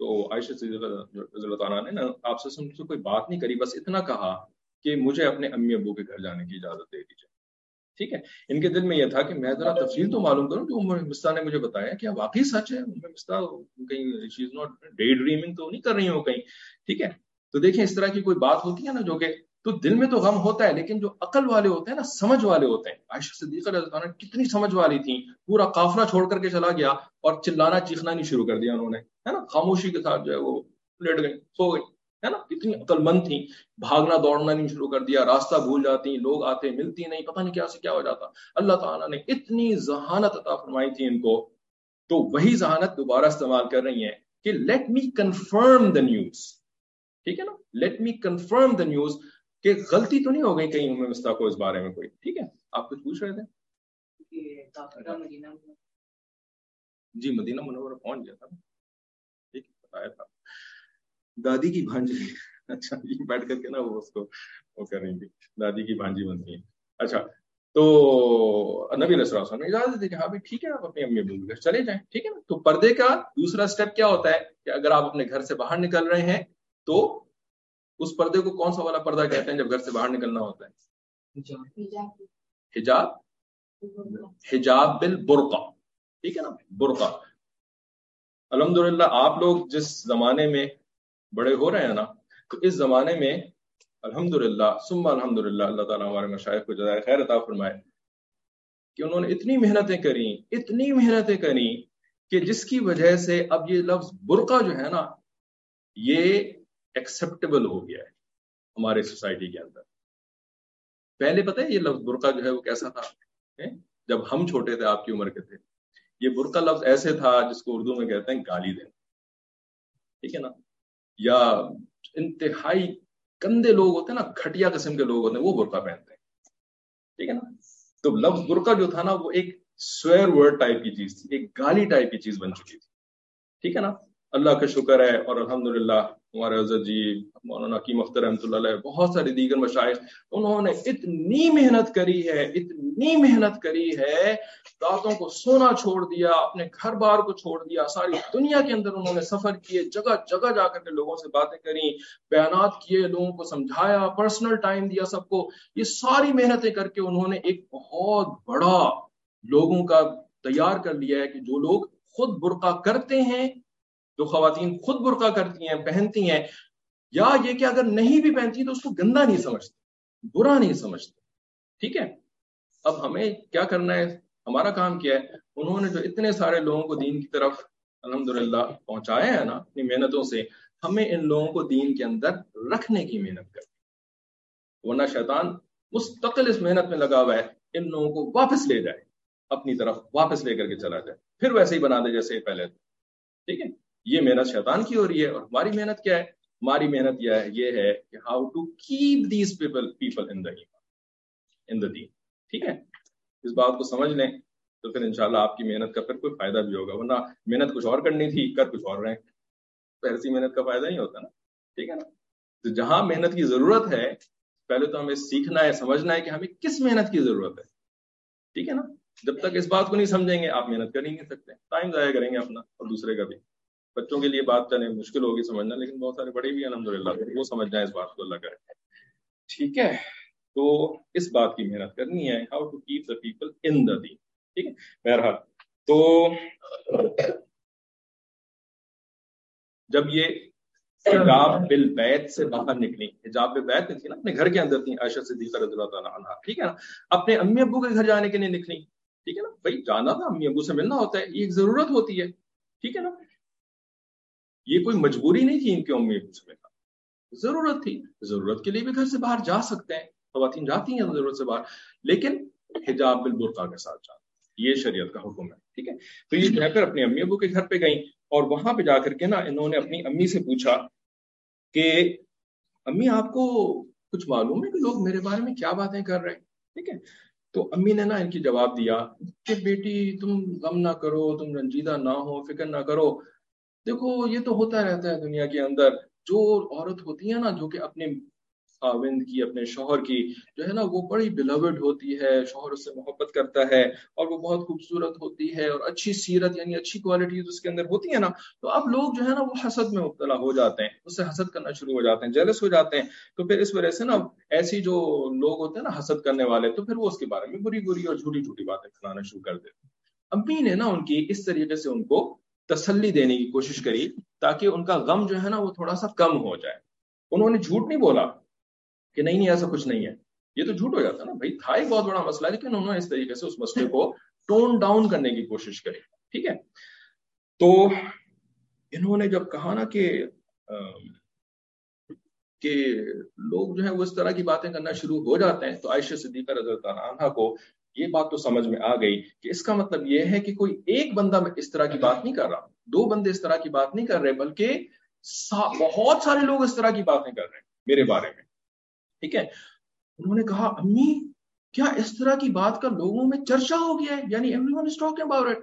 تو عائشہ صدیق اللہ تعالیٰ نے نا آپ سے کوئی بات نہیں کری، بس اتنا کہا کہ مجھے اپنے امی ابو کے گھر جانے کی اجازت دے دیجیے ٹھیک ہے؟ ان کے دل میں یہ تھا کہ میں ذرا تفصیل تو معلوم کروں کہ عمر مستا نے مجھے بتایا کہ واقعی سچ ہے۔ عمر مستا کہیں she is not daydreaming تو نہیں کر رہی ہوں کہیں۔ ٹھیک ہے؟ تو دیکھیں اس طرح کی کوئی بات ہوتی ہے نا جو کہ تو دل میں تو غم ہوتا ہے لیکن جو عقل والے ہوتے ہیں نا، سمجھ والے ہوتے ہیں۔ عائشہ صدیقہ رضی اللہ کتنی سمجھ والی تھی پورا قافلہ چھوڑ کر کے چلا گیا اور چلانا چیخنا نہیں شروع کر دیا انہوں نے۔ ہے نا؟ خاموشی کے ساتھ جو ہے وہ لیٹ گئی سو گئی ہے نا؟ کتنی عقل مند تھی بھاگنا دوڑنا نہیں شروع کر دیا راستہ بھول جاتی لوگ آتے ملتی نہیں پتہ نہیں کیا سے کیا ہو جاتا۔ اللہ تعالیٰ نے اتنی ذہانت عطا فرمائی تھی ان کو تو وہی ذہانت دوبارہ استعمال کر رہی ہیں کہ let me confirm the news ٹھیک ہے نا؟ Let me confirm the news کہ غلطی تو نہیں ہو گئی کہیں عمر مستا کو اس بارے میں کوئی۔ ٹھیک ہے؟ آپ کچھ پوچھ رہے تھے؟ جی مدینہ منورہ پہنچ گیا تھا۔ ٹھیک بتایا تھا۔ دادی کی بھانجی۔ اچھا بیٹھ کر کے نا وہ اس کو وہ کر رہی تھی۔ دادی کی بھانجی بنتی ہے اچھا تو نبی علیہ السلام نے اجازت دی کہ ہاں ٹھیک ہے، آپ اپنی امی ابو گھر چلے جائیں، ٹھیک ہے نا؟ تو پردے کا دوسرا اسٹیپ کیا ہوتا ہے کہ اگر آپ اپنے گھر سے باہر نکل رہے ہیں تو اس پردے کو کون سا والا پردہ کہتے ہیں جب گھر سے باہر نکلنا ہوتا ہے؟ حجاب۔ حجاب بل برقع ٹھیک ہے نا؟ برقع۔ الحمد للہ آپ لوگ جس زمانے میں بڑے ہو رہے ہیں نا، تو اس زمانے میں الحمد للہ سما الحمد للہ اللہ تعالیٰ ہمارے مشاہد کو جزائے خیر عطا فرمائے، کہ انہوں نے اتنی محنتیں کریں اتنی محنتیں کریں کہ جس کی وجہ سے اب یہ لفظ برقع جو ہے نا، یہ ایکسپٹیبل ہو گیا ہے ہمارے سوسائٹی کے اندر۔ پہلے پتہ ہے یہ لفظ برقع جو ہے وہ کیسا تھا؟ جب ہم چھوٹے تھے، آپ کی عمر کے تھے۔ یہ برقع لفظ ایسے تھا جس کو اردو میں کہتے ہیں گالی دینا۔ ٹھیک ہے نا؟ یا انتہائی گندے لوگ ہوتے ہیں نا، کھٹیا قسم کے لوگ ہوتے ہیں، وہ برقع پہنتے ہیں۔ ٹھیک ہے نا؟ تو لفظ برقع جو تھا نا، وہ ایک سویر ورڈ ٹائپ کی چیز تھی، ایک گالی ٹائپ کی چیز بن چکی تھی۔ ٹھیک ہے نا؟ اللہ کا شکر ہے اور الحمدللہ ہمارے حضرت جی مولانا کی مختر رحمۃ اللہ علیہ، بہت سارے دیگر مشاعر انہوں نے اتنی محنت کری ہے، اتنی محنت کری ہے راتوں کو سونا چھوڑ دیا، اپنے گھر بار کو چھوڑ دیا، ساری دنیا کے اندر انہوں نے سفر کیے، جگہ جگہ جا کر کے لوگوں سے باتیں کریں بیانات کیے، لوگوں کو سمجھایا پرسنل ٹائم دیا سب کو۔ یہ ساری محنتیں کر کے انہوں نے ایک بہت بڑا لوگوں کا تیار کر لیا ہے کہ جو لوگ خود برقع کرتے ہیں جو خواتین خود برقع کرتی ہیں، پہنتی ہیں، یا یہ کہ اگر نہیں بھی پہنتی تو اس کو گندا نہیں سمجھتے، برا نہیں سمجھتے۔ ٹھیک ہے؟ اب ہمیں کیا کرنا ہے؟ ہمارا کام کیا ہے؟ انہوں نے جو اتنے سارے لوگوں کو دین کی طرف الحمدللہ پہنچایا ہے نا، اپنی محنتوں سے، ہمیں ان لوگوں کو دین کے اندر رکھنے کی محنت کرنی ورنہ شیطان مستقل اس محنت میں لگا ہوا ہے، ان لوگوں کو واپس لے جائے، اپنی طرف واپس لے کر کے چلا جائے، پھر ویسے ہی بنا دے جیسے پہلے۔ ٹھیک ہے؟ یہ محنت شیطان کی ہو رہی ہے اور ہماری محنت کیا ہے؟ ہماری محنت یہ ہے کہ how to keep these people people in in the دین ٹھیک ہے؟ اس بات کو سمجھ لیں تو پھر انشاءاللہ آپ کی محنت کا پھر کوئی فائدہ بھی ہوگا، ورنہ محنت کچھ اور کرنی تھی، کر کچھ اور رہے تو ایسی محنت کا فائدہ نہیں ہوتا نا۔ ٹھیک ہے نا؟ تو جہاں محنت کی ضرورت ہے، پہلے تو ہمیں سیکھنا ہے، سمجھنا ہے کہ ہمیں کس محنت کی ضرورت ہے۔ ٹھیک ہے نا؟ جب تک اس بات کو نہیں سمجھیں گے، آپ محنت کر ہی نہیں سکتے۔ ٹائم ضائع کریں گے اپنا اور دوسرے کا بھی۔ بچوں کے لیے بات کرنے مشکل ہوگی سمجھنا، لیکن بہت سارے بڑے بھی الحمد للہ وہ سمجھ جائیں اس بات کو، اللہ کرے۔ ٹھیک ہے؟ تو اس بات کی محنت کرنی ہے how to keep the people in the دین ٹھیک ہے؟ بہرحال، تو جب یہ حجاب بل بیت سے باہر نکلی، حجاب بل بیت تھی نا، اپنے گھر کے اندر تھی، عائشہ صدیقہ رضی اللہ تعالیٰ عنہ۔ ٹھیک ہے نا؟ اپنے امی ابو کے گھر جانے کے لیے نکلی۔ ٹھیک ہے نا؟ بھائی، جانا تھا، امی ابو سے ملنا ہوتا ہے، یہ ایک ضرورت ہوتی ہے۔ ٹھیک ہے نا؟ یہ کوئی مجبوری نہیں تھی ان کے امی ابو سے ضرورت تھی۔ ضرورت کے لیے بھی گھر سے باہر جا سکتے ہیں۔ خواتین جاتی ہیں ضرورت سے باہر۔ لیکن حجاب بالبرقع کے ساتھ جاتے یہ شریعت کا حکم ہے۔ ٹھیک ہے؟ تو یہ جو ہے پھر اپنی امی ابو کے گھر پہ گئیں اور وہاں پہ جا کر کے نا انہوں نے اپنی امی سے پوچھا کہ امی، آپ کو کچھ معلوم ہے کہ لوگ میرے بارے میں کیا باتیں کر رہے ہیں؟ ٹھیک ہے؟ تو امی نے نا ان کی جواب دیا کہ بیٹی، تم غم نہ کرو، تم رنجیدہ نہ ہو، فکر نہ کرو۔ دیکھو، یہ تو ہوتا رہتا ہے دنیا کے اندر۔ جو عورت ہوتی ہے نا، جو کہ اپنے خاوند کی، اپنے شوہر کی، جو ہے نا، وہ بڑی بلوڈ ہوتی ہے، شوہر اس سے محبت کرتا ہے اور وہ بہت خوبصورت ہوتی ہے اور اچھی سیرت یعنی اچھی کوالٹیز اس کے اندر ہوتی ہے نا، تو اب لوگ جو ہے نا، وہ حسد میں مبتلا ہو جاتے ہیں۔ اس سے حسد کرنا شروع ہو جاتے ہیں جیلس ہو جاتے ہیں۔ تو پھر اس وجہ سے نا، ایسی جو لوگ ہوتے ہیں نا، حسد کرنے والے، تو پھر وہ اس کے بارے میں بری بری اور جھوٹی جھوٹی باتیں کھلانا شروع کر دیتے امی نے نا ان کی، اس طریقے سے ان کو تسلی دینے کی کوشش کری تاکہ ان کا غم جو ہے نا وہ تھوڑا سا کم ہو جائے۔ انہوں نے جھوٹ نہیں بولا کہ نہیں نہیں ایسا کچھ نہیں ہے۔ یہ تو جھوٹ ہو جاتا نا۔ بھائی تھا ایک بہت بڑا مسئلہ لیکن انہوں نے اس طریقے سے اس مسئلے کو ٹون ڈاؤن کرنے کی کوشش کری۔ ٹھیک ہے؟ تو انہوں نے جب کہا نا کہ کہ لوگ جو ہے وہ اس طرح کی باتیں کرنا شروع ہو جاتے ہیں، تو عائشہ صدیقہ رضی اللہ عنہ کو یہ بات تو سمجھ میں آ گئی کہ اس کا مطلب یہ ہے کہ کوئی ایک بندہ اس طرح کی بات نہیں کر رہا۔ دو بندے اس طرح کی بات نہیں کر رہے، بلکہ بہت سارے لوگ اس طرح کی باتیں کر رہے ہیں میرے بارے میں۔ ٹھیک ہے؟ انہوں نے کہا، امی، کیا اس طرح کی بات کا لوگوں میں چرچا ہو گیا ہے؟ یعنی everyone is talking about it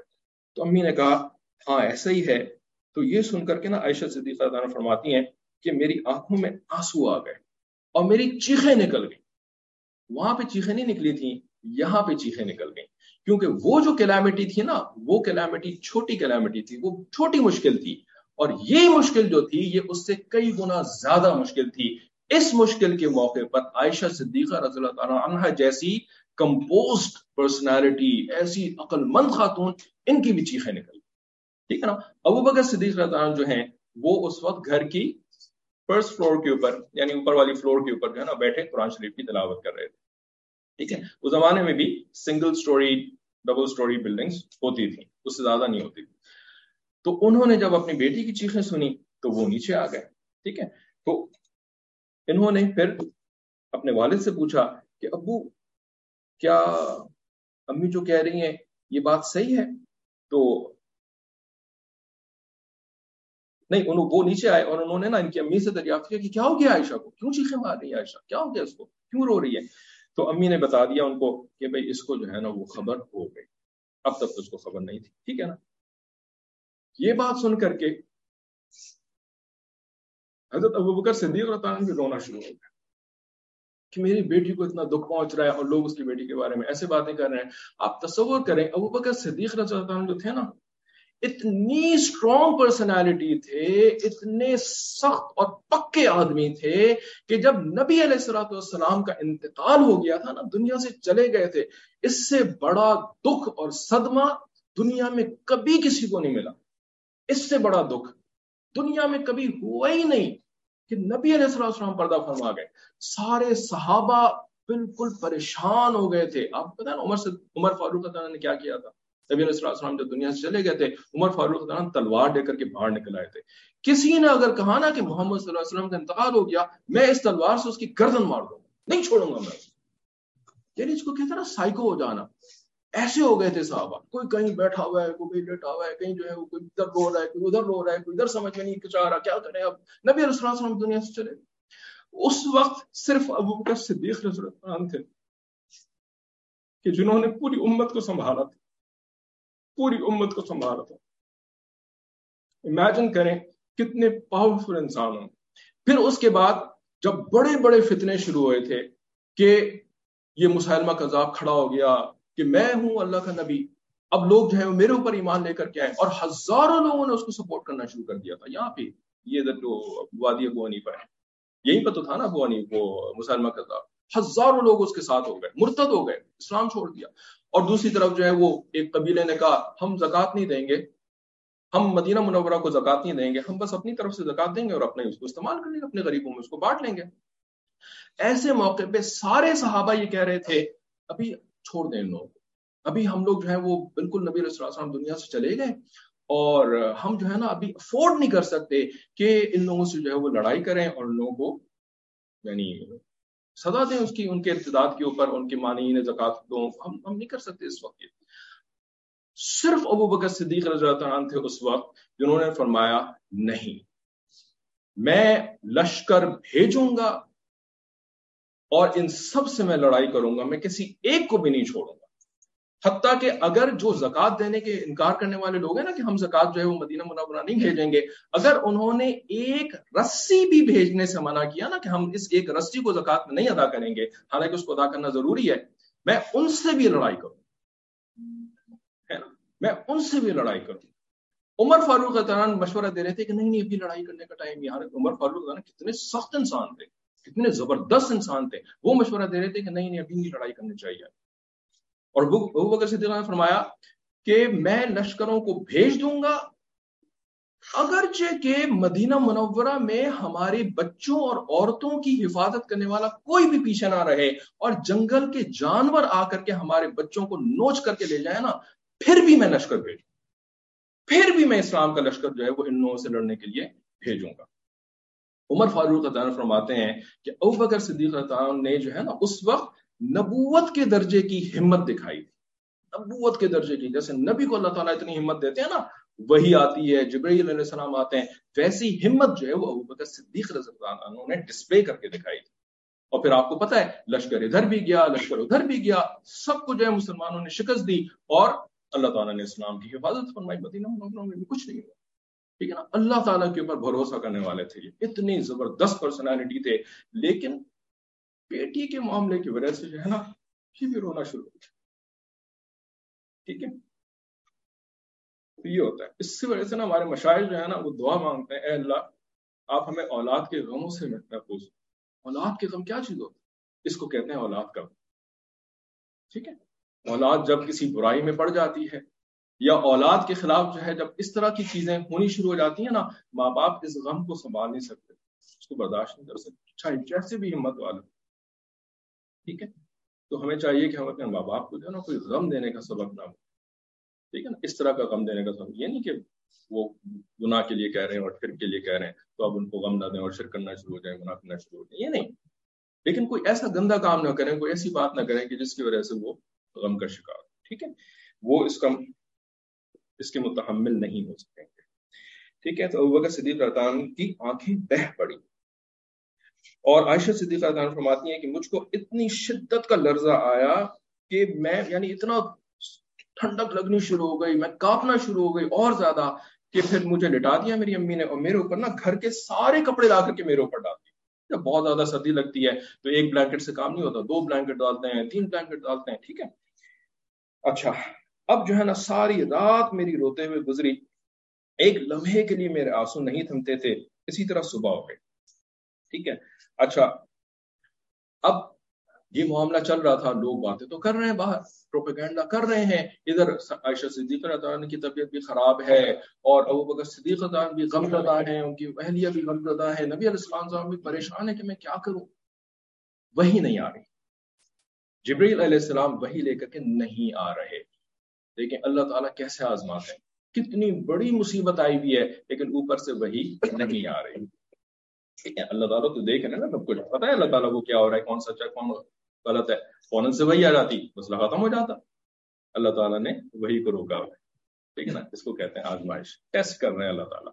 تو امی نے کہا ہاں ایسا ہی ہے۔ تو یہ سن کر کے نا عائشہ صدیقہ تعالیٰ فرماتی ہیں کہ میری آنکھوں میں آنسو آ گئے اور میری چیخیں نکل گئی وہاں پہ چیخیں نہیں نکلی تھیں۔ یہاں پہ چیخیں نکل گئیں۔ کیونکہ وہ جو کلیمٹی تھی نا، وہ کلیمٹی چھوٹی کلیمٹی تھی، وہ چھوٹی مشکل تھی۔ اور یہ مشکل جو تھی، یہ اس سے کئی گنا زیادہ مشکل تھی۔ اس مشکل کے موقع پر عائشہ صدیقہ رضی اللہ تعالیٰ عنہ جیسی کمپوزڈ پرسنالٹی، ایسی عقل مند خاتون، ان کی بھی چیخیں نکل ٹھیک ہے نا؟ ابو بکر صدیق رضی اللہ عنہ جو ہیں، وہ اس وقت گھر کی فرسٹ فلور کے اوپر یعنی اوپر والی فلور کے اوپر جو ہے نا بیٹھے، قرآن شریف کی تلاوت کر رہے تھے۔ ٹھیک ہے؟ اس زمانے میں بھی single storey double storey buildings ہوتی تھیں، اس سے زیادہ نہیں ہوتی تھی تو انہوں نے جب اپنی بیٹی کی چیخیں سنی تو وہ نیچے آ گئے، ٹھیک ہے؟ تو انہوں نے پھر اپنے والد سے پوچھا کہ، ابو، کیا امی جو کہہ رہی ہیں، یہ بات صحیح ہے؟ تو نہیں، انہوں، وہ نیچے آئے اور انہوں نے نا ان کی امی سے دریافت کیا کہ کیا ہو گیا عائشہ کو؟ کیوں چیخیں مار رہی ہے عائشہ؟ کیا ہو گیا اس کو؟ کیوں رو رہی ہے تو امی نے بتا دیا ان کو کہ بھائی اس کو جو ہے نا وہ خبر ہو گئی۔ اب تک تو اس کو خبر نہیں تھی۔ ٹھیک ہے نا؟ یہ بات سن کر کے حضرت ابو بکر صدیق رتان بھی رونا شروع ہو گیا کہ میری بیٹی کو اتنا دکھ پہنچ رہا ہے اور لوگ اس کی بیٹی کے بارے میں ایسے باتیں کر رہے ہیں۔ آپ تصور کریں، ابو بکر صدیق رضان جو تھے نا اتنی اسٹرانگ پرسنالٹی تھے، اتنے سخت اور پکے آدمی تھے کہ جب نبی علیہ السلاۃ والسلام کا انتقال ہو گیا تھا نا، دنیا سے چلے گئے تھے، اس سے بڑا دکھ اور صدمہ دنیا میں کبھی کسی کو نہیں ملا۔ اس سے بڑا دکھ دنیا میں کبھی ہوا ہی نہیں کہ نبی علیہ السلام پردہ فرما گئے۔ سارے صحابہ بالکل پریشان ہو گئے تھے۔ آپ پتا نا، عمر سے، عمر فاروق نے کیا کیا تھا؟ نبی علیہ السلام جب دنیا سے چلے گئے تھے، عمر فاروق تلوار دے کر کے باہر نکل آئے تھے۔ کسی نے اگر کہا نا کہ محمد صلی اللہ علیہ وسلم کا انتقال ہو گیا، میں اس تلوار سے اس کی گردن مار دوں نہیں چھوڑوں گا میں۔ یعنی اس کو کہتے نا سائیکو ہو جانا۔ ایسے ہو گئے تھے صحابہ، کوئی کہیں بیٹھا ہوا ہے، کوئی لیٹا ہوا ہے، کہیں جو ہے وہ کوئی ادھر رو رہا ہے، کوئی ادھر رو رہا ہے، کوئی ادھر سمجھ میں نہیں چاہ رہا، کیا کریں اب؟ نبی علیہ السلام دنیا سے چلے۔ اس وقت صرف ابو بکر صدیق رضی اللہ عنہ تھے کہ جنہوں نے پوری امت کو سنبھالا تھا۔ پوری امت کو سنبھالا تھا۔ امیجن کریں کتنے پاورفل انسان ہوں۔ پھر اس کے بعد جب بڑے بڑے فتنے شروع ہوئے تھے کہ یہ مسلمہ کذاب کھڑا ہو گیا کہ میں ہوں اللہ کا نبی، اب لوگ جو ہے میرے اوپر ایمان لے کر کے آئے اور ہزاروں لوگوں نے اس کو سپورٹ کرنا شروع کر دیا تھا۔ یہاں پہ یہ ادھر جو وادی گوانی پر ہے یہی پہ تو تھا نا گوانی وہ مسلمہ کذاب ہزاروں لوگ اس کے ساتھ ہو گئے، مرتد ہو گئے، اسلام چھوڑ دیا۔ اور دوسری طرف جو ہے وہ ایک قبیلے نے کہا، ہم زکات نہیں دیں گے، ہم مدینہ منورہ کو زکات نہیں دیں گے، ہم بس اپنی طرف سے زکات دیں گے اور اپنے اس کو استعمال کر لیں گے، اپنے غریبوں میں اس کو بانٹ لیں گے۔ ایسے موقع پہ سارے صحابہ یہ کہہ رہے تھے، ابھی چھوڑ دیں ان لوگوں کو۔ ابھی ہم لوگ جو ہے وہ بالکل نبی علیہ السلام دنیا سے چلے گئے اور ہم جو ہے نا ابھی افورڈ نہیں کر سکتے کہ ان لوگوں سے جو ہے وہ لڑائی کریں اور ان لوگوں کو یعنی سزا دیں اس کی، ان کے ارتداد کے اوپر، ان کے معنی زکات دو ہم ہم نہیں کر سکتے اس وقت صرف ابو بکر صدیق رضی اللہ عنہ تھے اس وقت جنہوں نے فرمایا نہیں۔ میں لشکر بھیجوں گا اور ان سب سے میں لڑائی کروں گا، میں کسی ایک کو بھی نہیں چھوڑوں گا۔ حتیٰ کہ اگر جو زکات دینے کے انکار کرنے والے لوگ ہیں نا کہ ہم زکات جو ہے وہ مدینہ منورہ نہیں بھیجیں گے، اگر انہوں نے ایک رسی بھی بھیجنے سے منع کیا نا کہ ہم اس ایک رسی کو زکات میں نہیں ادا کریں گے، حالانکہ اس کو ادا کرنا ضروری ہے، میں ان سے بھی لڑائی کروں۔ میں ان سے بھی لڑائی کروں۔ عمر فاروق دوران مشورہ دے رہے تھے کہ نہیں نہیں، ابھی لڑائی کرنے کا ٹائم یہاں عمر فاروق کتنے سخت انسان تھے، کتنے زبردست انسان تھے۔ وہ مشورہ دے رہے تھے کہ نہیں نہیں، ابھی نہیں لڑائی کرنی چاہیے۔ اور ابو بکر صدیق نے فرمایا کہ میں لشکروں کو بھیج دوں گا اگرچہ کہ مدینہ منورہ میں ہمارے بچوں اور عورتوں کی حفاظت کرنے والا کوئی بھی پیچھے نہ رہے اور جنگل کے جانور آ کر کے ہمارے بچوں کو نوچ کر کے لے جائے نا، پھر بھی میں لشکر بھیجوں پھر بھی میں اسلام کا لشکر جو ہے وہ ان لوگوں سے لڑنے کے لیے بھیجوں گا۔ عمر فاروق فرماتے ہیں کہ ابو بکر صدیق نے جو ہے نا، اس وقت نبوت کے درجے کی ہمت دکھائی تھی۔ نبوت کے درجے کی، جیسے نبی کو اللہ تعالیٰ اتنی ہمت دیتے ہیں نا، وہی آتی ہے جبرائیل علیہ السلام آتے ہیں، ویسی ہمت جو ہے وہ ابو بکر صدیق رضی اللہ عنہ نے ڈسپلے کر کے دکھائی تھی۔ اور پھر آپ کو پتا ہے، لشکر ادھر بھی گیا، لشکر ادھر بھی گیا، سب کو جو ہے مسلمانوں نے شکست دی۔ اور اللہ تعالیٰ نے اسلام کی حفاظت فرمائی، مدینہ میں بھی کچھ نہیں ہوا۔ ٹھیک ہے نا؟ اللہ تعالیٰ کے اوپر بھروسہ کرنے والے تھے یہ۔ اتنی زبردست پرسنالٹی تھے۔ لیکن بیٹی کے معاملے کی وجہ سے جو ہے نا یہ بھی رونا شروع ہو ٹھیک ہے؟ یہ ہوتا ہے۔ اس کی وجہ سے نا ہمارے مشاعر جو ہے نا، وہ دعا مانگتے ہیں، اے اللہ، آپ ہمیں اولاد کے غموں سے محفوظ اولاد کے غم کیا چیز ہوتا ہے؟ اس کو کہتے ہیں اولاد کا ٹھیک ہے؟ اولاد جب کسی برائی میں پڑ جاتی ہے، یا اولاد کے خلاف جو ہے، جب اس طرح کی چیزیں ہونی شروع ہو جاتی ہیں نا، ماں باپ اس غم کو سنبھال نہیں سکتے، اس کو برداشت نہیں کر سکتے۔ اچھا، چاہے جیسے بھی ہمت والا ٹھیک ہے؟ تو ہمیں چاہیے کہ ہم اپنے ماں باپ کو جو ہے نا کوئی غم دینے کا سبب نہ ہو۔ ٹھیک ہے نا؟ اس طرح کا غم دینے کا سبب یہ نہیں کہ وہ گناہ کے لیے کہہ رہے ہیں اور شرک کے لیے کہہ رہے ہیں تو اب ان کو غم نہ دیں اور شرک کرنا شروع ہو جائیں گناہ کرنا شروع ہو جائیں یہ نہیں۔ لیکن کوئی ایسا گندا کام نہ کریں، کوئی ایسی بات نہ کریں کہ جس کی وجہ سے وہ غم کا شکار ٹھیک ہے؟ وہ اس کا، اس کے متحمل نہیں ہو سکیں گے۔ ٹھیک ہے؟ تو ابو صدیق رحطان کی آنکھیں بہ پڑی۔ اور عائشہ صدیق رحطان فرماتی ہیں کہ مجھ کو اتنی شدت کا لرزہ آیا کہ میں یعنی اتنا ٹھنڈک لگنی شروع ہو گئی، میں کاپنا شروع ہو گئی اور زیادہ کہ پھر مجھے لٹا دیا میری امی نے اور میرے اوپر نا گھر کے سارے کپڑے لا کر کے میرے اوپر ڈال دیا جب بہت زیادہ سردی لگتی ہے، تو ایک بلینکٹ سے کام نہیں ہوتا، دو بلینکٹ ڈالتے ہیں، تین بلینکٹ ڈالتے ہیں، ٹھیک ہے؟ اچھا اب جو ہے نا ساری رات میری روتے ہوئے گزری۔ ایک لمحے کے لیے میرے آنسو نہیں تھمتے تھے، اسی طرح صبح ہو گئے ٹھیک ہے۔ اچھا۔ اب یہ معاملہ چل رہا تھا، لوگ باتیں تو کر رہے ہیں، باہر پروپیگنڈا کر رہے ہیں۔ ادھر عائشہ صدیق عنہ کی طبیعت بھی خراب ہے اور ابو بکر صدیق عنہ بھی غم زدہ ہیں، ان کی اہلیہ بھی غم زدہ ہے نبی علیہ السلام صاحب بھی پریشان ہے کہ میں کیا کروں؟ وہی نہیں آ رہی۔ جبریل علیہ السلام وہی لے کر کے نہیں آ رہے۔ لیکن اللہ تعالیٰ کیسے آزمات ہے کتنی بڑی مصیبت آئی ہوئی ہے، لیکن اوپر سے وہی نہیں آ رہی۔ اللہ تعالیٰ تو دیکھ رہے نا سب کچھ۔ پتا ہے اللہ تعالیٰ کو کیا ہو رہا ہے، کون سچا، کون غلط ہے۔ فوراً سے وہی آ جاتی، مسئلہ ختم ہو جاتا۔ اللہ تعالیٰ نے وہی کو روکا ہے۔ ٹھیک ہے نا؟ اس کو کہتے ہیں آزمائش۔ ٹیسٹ کر رہے ہیں اللہ تعالیٰ۔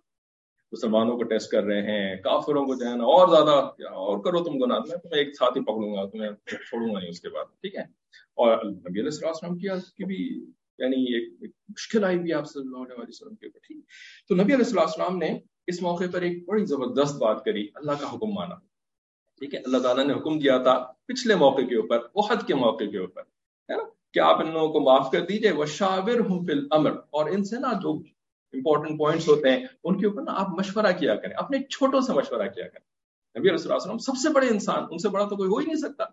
مسلمانوں کو ٹیسٹ کر رہے ہیں، کافروں کو جو ہے نا اور زیادہ اور کرو تم گناہ۔ میں تمہیں ایک ساتھ ہی پکڑوں گا، تمہیں چھوڑوں گا نہیں اس کے بعد۔ ٹھیک ہے؟ اور نبی علیہ السلام کی بھی یعنی ایک مشکل آئی بھی آپ صلی اللہ علیہ وسلم کے اوپر۔ ٹھیک۔ تو نبی علیہ السلام نے اس موقع پر ایک بڑی زبردست بات کری، اللہ کا حکم مانا۔ ٹھیک ہے؟ اللہ تعالیٰ نے حکم دیا تھا پچھلے موقع کے اوپر عہد کے موقع کے اوپر، ہے نا؟ کہ آپ ان لوگوں کو معاف کر دیجیے وہ شاور ہوں فل امر اور ان سے نا جو امپورٹنٹ پوائنٹس ہوتے ہیں، ان کے اوپر نا آپ مشورہ کیا کریں۔ اپنے چھوٹوں سے مشورہ کیا کریں۔ نبی علیہ وسلم سب سے بڑے انسان، ان سے بڑا تو کوئی ہو ہی نہیں سکتا۔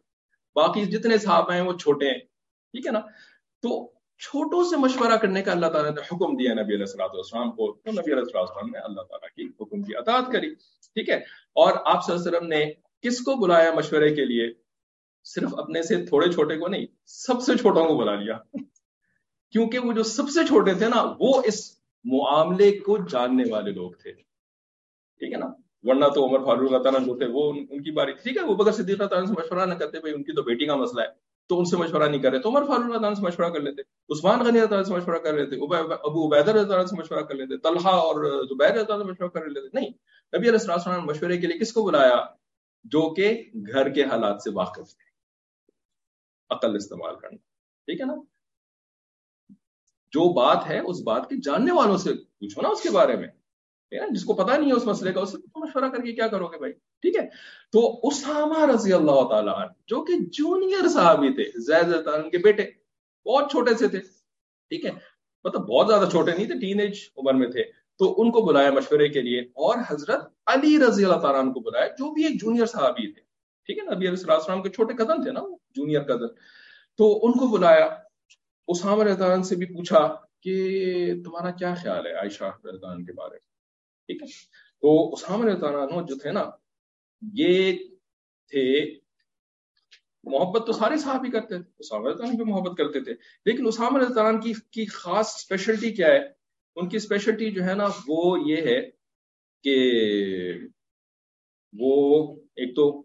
باقی جتنے صحابہ ہیں وہ چھوٹے ہیں، ٹھیک ہے نا؟ تو چھوٹوں سے مشورہ کرنے کا اللہ تعالیٰ نے حکم دیا نبی علیہ السلام والسلام کو، تو نبی علیہ السلام نے اللہ تعالیٰ کی حکم کی اطاعت کری، ٹھیک ہے؟ اور آپ صلی اللہ علیہ وسلم نے کس کو بلایا مشورے کے لیے؟ صرف اپنے سے تھوڑے چھوٹے کو نہیں، سب سے چھوٹوں کو بلا لیا۔ کیونکہ وہ جو سب سے چھوٹے تھے نا، وہ اس معاملے کو جاننے والے لوگ تھے۔ ٹھیک ہے نا؟ ورنہ تو عمر فاروق اللہ تعالیٰ جو تھے، وہ ان کی باری، ٹھیک ہے؟ وہ بغیر صدیق تعالیٰ سے مشورہ نہ کرتے، بھائی ان کی تو بیٹی کا مسئلہ ہے۔ تو ان سے مشورہ نہیں کر رہے۔ تو عمر فاروق اللہ سے مشورہ کر لیتے۔ عثمان غنی اللہ سے مشورہ کر لیتے۔ ابو عبید اللہ سے مشورہ کر لیتے۔ طلحہ اور زبیر اللہ سے مشورہ کر لیتے۔ نہیں، نبی علیہ السلام مشورے کے لیے کس کو بلایا؟ جو کہ گھر کے حالات سے واقف تھے۔ عقل استعمال کرنا۔ ٹھیک ہے نا؟ جو بات ہے، اس بات کے جاننے والوں سے پوچھو نا اس کے بارے میں۔ جس کو پتا نہیں ہے اس مسئلے کا، اس سے مشورہ کر کے کیا کرو گے بھائی؟ ٹھیک ہے؟ تو اسامہ رضی اللہ تعالیٰ جو کہ جونیئر صحابی تھے، زید کے بیٹے، بہت چھوٹے سے تھے، ٹھیک ہے؟ مطلب بہت زیادہ چھوٹے نہیں تھے ٹین ایج عمر میں تھے۔ تو ان کو بلایا مشورے کے لیے اور حضرت علی رضی اللہ تعالیٰ کو بلایا جو بھی ایک جونیئر صحابی تھے۔ ٹھیک ہے نا؟ ابھی علیہ السلام کے چھوٹے قدم تھے نا جونیئر قدم تو ان کو بلایا، اسامہ رضان سے بھی پوچھا کہ تمہارا کیا خیال ہے عائشہ رضان کے بارے میں؟ ٹھیک ہے؟ تو اسامہ رضان جو تھے نا یہ تھے۔ محبت تو سارے صحابی کرتے تھے۔ اسامہ رضان بھی محبت کرتے تھے۔ لیکن اسامہ رضان کی کی خاص اسپیشلٹی کیا ہے؟ ان کی اسپیشلٹی جو ہے نا، وہ یہ ہے کہ وہ ایک تو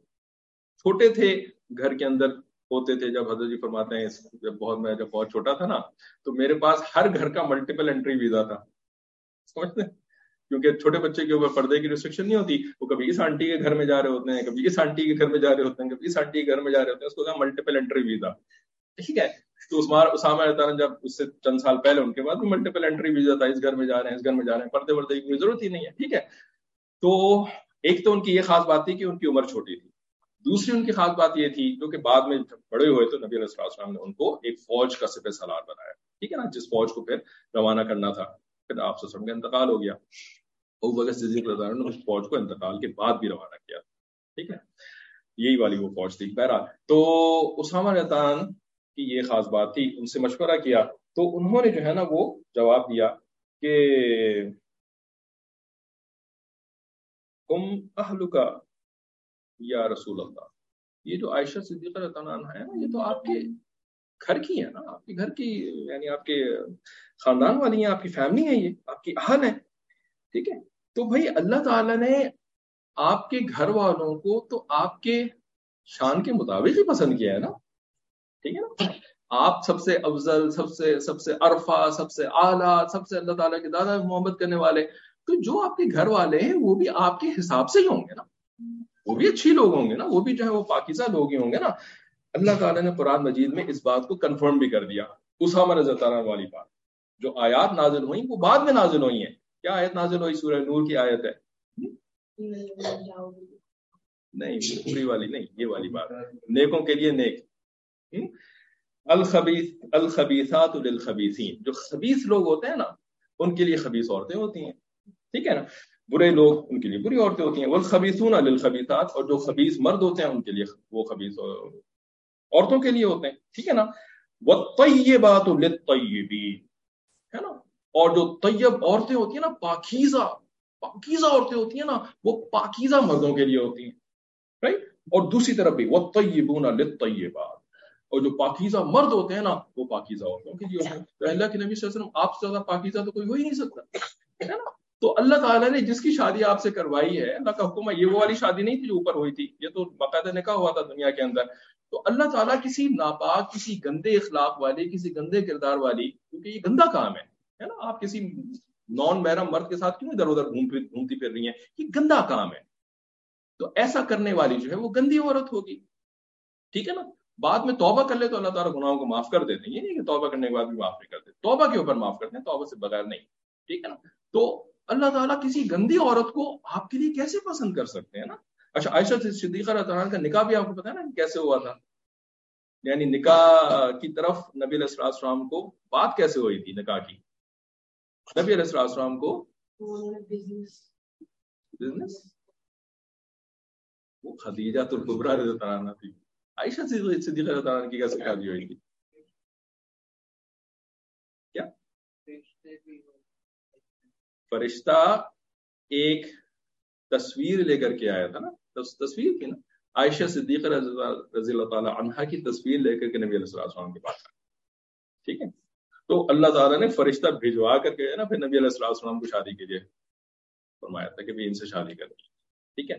چھوٹے تھے، گھر کے اندر ہوتے تھے۔ جب حضرت جی فرماتے ہیں، جب بہت میں جب بہت چھوٹا تھا نا، تو میرے پاس ہر گھر کا ملٹیپل انٹری ویزا تھا۔ سمجھتے کیونکہ چھوٹے بچے کے اوپر پردے کی ریسٹرکشن نہیں ہوتی، وہ کبھی اس آنٹی کے گھر میں جا رہے ہوتے ہیں، کبھی اس آنٹی کے گھر میں جا رہے ہوتے ہیں، کبھی اس آنٹی کے گھر میں جا رہے ہوتے ہیں، اس کو کہا ملٹیپل انٹری ویزا ٹھیک ہے، تو عثمان، اسامہ تعالیٰ جب اس سے چند سال پہلے ان کے بعد ملٹیپل انٹری ویزا تھا، اس گھر میں جا رہے ہیں، اس گھر میں جا رہے ہیں، پردے وردے کی کوئی ضرورت ہی نہیں ہے، ٹھیک ہے۔ تو ایک تو ان کی یہ خاص بات تھی کہ ان کی عمر چھوٹی تھی، دوسری ان کی خاص بات یہ تھی جو کہ بعد میں بڑے ہوئے تو نبی علیہ السلام نے ان کو ایک فوج کا سپہ سالار بنایا، ٹھیک ہے نا، جس فوج کو پھر روانہ کرنا تھا، پھر آپ سے کا انتقال ہو گیا۔ وہ وقت صدیق رضا نے اس فوج کو انتقال کے بعد بھی روانہ کیا۔ ٹھیک ہے؟ یہی والی وہ فوج تھی۔ بہرحال، تو اسامہ رحتان کی یہ خاص بات تھی، ان سے مشورہ کیا۔ تو انہوں نے جو ہے نا وہ جواب دیا کہ ہم اہل کا یا رسول اللہ۔ یہ جو عائشہ صدیقہ عنہ ہے نا، یہ تو آپ کے گھر کی ہے نا، آپ کے گھر کی یعنی آپ کے خاندان والی ہیں، آپ کی فیملی ہے یہ آپ کی اہل ہے ٹھیک ہے؟ تو بھائی اللہ تعالیٰ نے آپ کے گھر والوں کو تو آپ کے شان کے مطابق ہی پسند کیا ہے نا؟ ٹھیک ہے نا؟ آپ سب سے افضل، سب سے سب سے عرفہ، سب سے اعلیٰ، سب سے اللہ تعالیٰ کے دادا محبت کرنے والے۔ تو جو آپ کے گھر والے ہیں، وہ بھی آپ کے حساب سے ہی ہوں گے نا؟ وہ بھی اچھی لوگ ہوں گے نا؟ وہ بھی جو ہے وہ پاکیزہ لوگ ہی ہوں گے نا؟ اللہ تعالیٰ نے قرآن مجید میں اس بات کو کنفرم بھی کر دیا۔ اسامہ رضی اللہ والی بات۔ جو آیات نازل ہوئی وہ بعد میں نازل ہوئی ہیں۔ کیا آیت نازل ہوئی سورہ نور کی آیت ہے؟ نہیں پوری والی نہیں، یہ والی بات نیکوں کے لیے نیک۔ الخبیث الخبیثات للخبیثین۔ جو خبیث لوگ ہوتے ہیں نا، ان کے لیے خبیث عورتیں ہوتی ہیں۔ ٹھیک ہے نا؟ برے لوگ ان کے لیے بری عورتیں ہوتی ہیں۔ والخبیثون للخبیثات۔ اور جو خبیث مرد ہوتے ہیں، ان کے لیے وہ خبیث عورتوں کے لیے ہوتے ہیں۔ ٹھیک ہے نا؟ والطیبات للطیبین۔ ہے نا؟ اور جو طیب عورتیں ہوتی ہیں نا، پاکیزہ پاکیزہ عورتیں ہوتی ہیں نا، وہ پاکیزہ مردوں کے لیے ہوتی ہیں رائٹ اور دوسری طرف بھی والطیبون للطیبات اور جو پاکیزہ مرد ہوتے ہیں نا، وہ پاکیزہ عورتوں کے لیے ہوتے ہیں۔ تو اللہ کے نبی صلی اللہ علیہ وسلم، آپ سے زیادہ پاکیزہ تو کوئی ہو ہی نہیں سکتا، ہے نا؟ تو اللہ تعالیٰ نے جس کی شادی آپ سے کروائی ہے، اللہ کا حکم ہے، یہ وہ والی شادی نہیں تھی جو اوپر ہوئی تھی، یہ تو باقاعدہ نکاح ہوا تھا دنیا کے اندر۔ تو اللہ تعالیٰ کسی ناپاک، کسی گندے اخلاق والی کسی گندے کردار والی، کیونکہ یہ گندا کام ہے نا، آپ کسی نان محرم مرد کے ساتھ کیوں ادھر ادھر گھومتی پھر رہی ہیں؟ یہ گندا کام ہے۔ تو ایسا کرنے والی جو ہے وہ گندی عورت ہوگی۔ ٹھیک ہے نا؟ بعد میں توبہ کر لے تو اللہ تعالیٰ گناہوں کو معاف کر دیتے ہیں۔ یہ نہیں کہ توبہ کرنے کے بعد بھی معاف نہیں کرتے۔ توبہ کے اوپر معاف کرتے ہیں، توبہ سے بغیر نہیں۔ ٹھیک ہے نا؟ تو اللہ تعالیٰ کسی گندی عورت کو آپ کے لیے کیسے پسند کر سکتے ہیں نا؟ اچھا عائشہ صدیقہ اللہ کا نکاح بھی آپ کو پتا ہے نا کیسے ہوا تھا؟ یعنی نکاح کی طرف نبی علیہ السلام کو بات کیسے ہوئی تھی نکاح کی؟ نبی علیہ السلام کو بزنس وہ خدیجہ تو گبرا عنہ تھی عائشہ صدیقہ رضی اللہ کی کیسے شادی ہوئی تھی؟ کیا؟ فرشتہ ایک تصویر لے کر کے آیا تھا نا؟ تصویر کی نا؟ عائشہ صدیقہ رضی اللہ تعالیٰ عنہ کی تصویر لے کر کے نبی علیہ السلام کے پاس ٹھیک ہے؟ تو اللہ تعالیٰ نے فرشتہ بھجوا کر کے نا، پھر نبی علیہ السلام کو شادی کے لیے فرمایا تھا کہ ان سے شادی کرنی ٹھیک ہے؟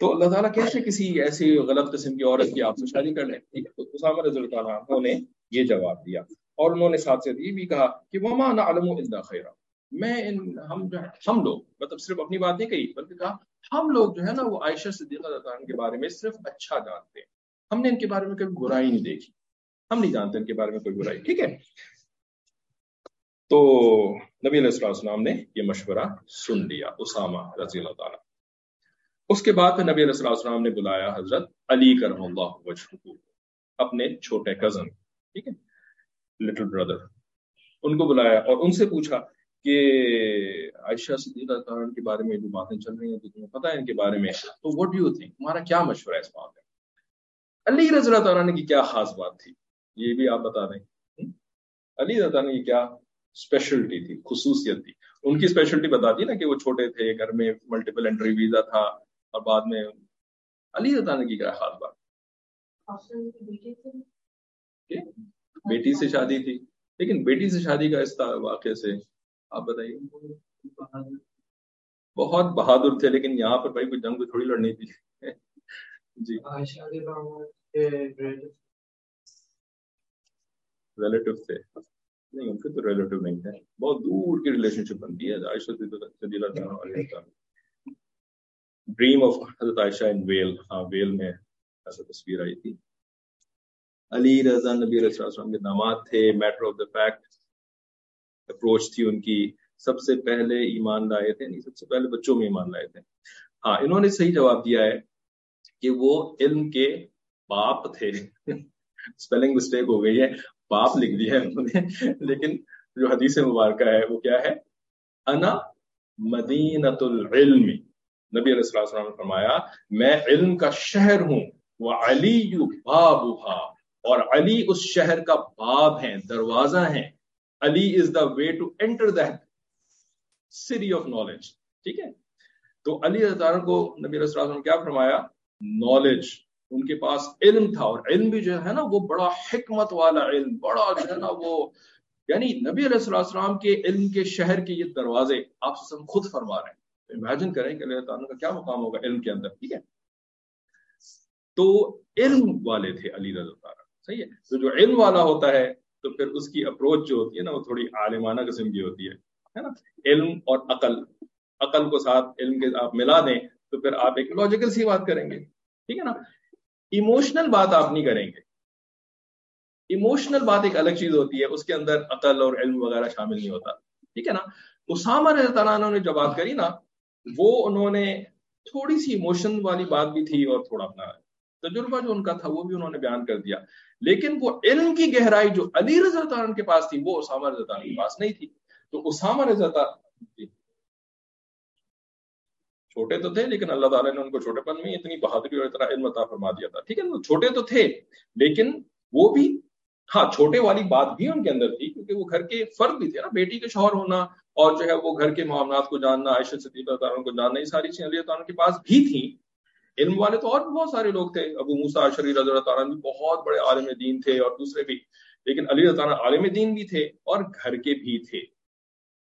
تو اللہ تعالیٰ کیسے کسی ایسی غلط قسم کی عورت کی آپ سے شادی کر لیں؟ ٹھیک ہے، تو اسامہ رضی اللہ تعالیٰ نے یہ جواب دیا اور انہوں نے ساتھ سے یہ بھی کہا کہ وما نعلم الا خیرہ میں ان، ہم جو ہے ہم لوگ مطلب صرف اپنی بات نہیں کہی، بلکہ کہا ہم لوگ جو ہے نا، وہ عائشہ صدیقہ عنہ کے بارے میں صرف اچھا جانتے ہیں۔ ہم نے ان کے بارے میں کبھی برائی نہیں دیکھی۔ ہم نہیں جانتے ان کے بارے میں کوئی برائی۔ ٹھیک ہے؟ تو نبی علیہ السلام نے یہ مشورہ سن لیا، اسامہ رضی اللہ تعالیٰ۔ اس کے بعد نبی علیہ السلام نے بلایا حضرت علی کرم اللہ وجہ اپنے چھوٹے کزن ٹھیک ہے لٹل بردر ان کو بلایا اور ان سے پوچھا کہ عائشہ صدیقہ عنہ کے بارے میں جو باتیں چل رہی ہیں تو تمہیں پتا ہے ان کے بارے میں؟ تو وٹ یو تھنک تمہارا کیا مشورہ ہے اس بات میں؟ علی رضی اللہ تعالیٰ نے کی کیا خاص بات تھی؟ یہ بھی آپ بتا دیں۔ علی رضی اللہ کی کیا اسپیشلٹی تھی خصوصیت تھی۔ ان کی اسپیشلٹی بتاتی نا کہ وہ چھوٹے تھے گھر میں ملٹیپل انٹری ویزا تھا اور بعد میں علی اللہ کی کیا خاص بات۔ بیٹی سے شادی تھی۔ لیکن بیٹی سے شادی کا اس واقعے سے آپ بتائیے۔ بہت بہادر تھے لیکن یہاں پر بھائی کوئی جنگ تھوڑی لڑنی تھی۔ جی۔ ریلیٹو تھے۔ نہیں ان کے تو ریلیٹو نہیں تھے بہت دور کی ریلیشن شپ بنتی ہے۔ عائشہ ڈریم آف حضرت عائشہ ان ویل ہاں ویل میں ایسا تصویر آئی تھی۔ علی رضا نبی علیہ السلام کے داماد تھے matter of the fact approach تھی ان کی۔ سب سے پہلے ایمان لائے تھے نہیں سب سے پہلے بچوں میں ایمان لائے تھے۔ ہاں انہوں نے صحیح جواب دیا ہے کہ وہ علم کے باپ تھے۔ اسپیلنگ مسٹیک ہو گئی ہے۔ باپ لکھ دیا ہے انہوں نے۔ لیکن جو حدیث مبارکہ ہے وہ کیا ہے؟ انا مدینت العلم نبی علیہ السلام نے فرمایا، میں علم کا شہر ہوں، وہ علی باب اور علی اس شہر کا باب ہے دروازہ ہے Ali is the way to enter city of knowledge ٹھیک ہے؟ تو علی تعالیٰ کو نبی علیہ السلام نے کیا فرمایا؟ نالج ان کے پاس علم تھا اور علم بھی جو ہے نا وہ بڑا حکمت والا علم، بڑا جو ہے نا وہ یعنی نبی علیہ السلام کے علم کے شہر کے یہ دروازے آپ خود فرما رہے ہیں۔ امیجن کریں کہ اللہ تعالیٰ کا کیا مقام ہوگا علم کے اندر، ٹھیک ہے؟ تو علم والے تھے علی رضا تعالیٰ صحیح ہے؟ تو جو علم والا ہوتا ہے تو پھر اس کی اپروچ جو ہوتی ہے نا وہ تھوڑی عالمانہ قسم کی ہوتی ہے نا؟ علم اور عقل عقل کو ساتھ علم کے آپ ملا دیں تو پھر آپ ایک لاجیکل سی بات کریں گے، ٹھیک ہے نا؟ ایموشنل بات آپ نہیں کریں گے ایموشنل بات ایک الگ چیز ہوتی ہے اس کے اندر عقل اور علم وغیرہ شامل نہیں ہوتا ٹھیک ہے نا اسامہ رضی تعالیٰ عنہ نے جو بات کری نا وہ انہوں نے تھوڑی سی ایموشن والی بات بھی تھی اور تھوڑا اپنا تجربہ جو ان کا تھا وہ بھی انہوں نے بیان کر دیا۔ لیکن وہ علم کی گہرائی جو علی رضا تعالیٰ کے پاس تھی، وہ اسامہ رضا تعالیٰ کے پاس نہیں تھی۔ تو اسامہ رضا تعالیٰ چھوٹے تو تھے، لیکن اللہ تعالیٰ نے ان کو چھوٹے پن میں اتنی بہادری اور اتنا علم عطا فرما دیا تھا۔ ٹھیک ہے چھوٹے تو تھے، لیکن وہ بھی ہاں چھوٹے والی بات بھی ان کے اندر تھی، کیونکہ وہ گھر کے فرد بھی تھے نا، بیٹی کے شوہر ہونا اور جو ہے وہ گھر کے معاملات کو جاننا، عائشہ صدیقہ تعالیٰ کو جاننا، یہ ساری چیزیں علیہ تعالیٰ کے پاس بھی تھیں۔ علم والے تو اور بھی بہت سارے لوگ تھے، ابو موسا شری رضی اللہ تعالیٰ بھی بہت بڑے عالم دین تھے اور دوسرے بھی، لیکن علی تعالیٰ عالم دین بھی تھے اور گھر کے بھی تھے۔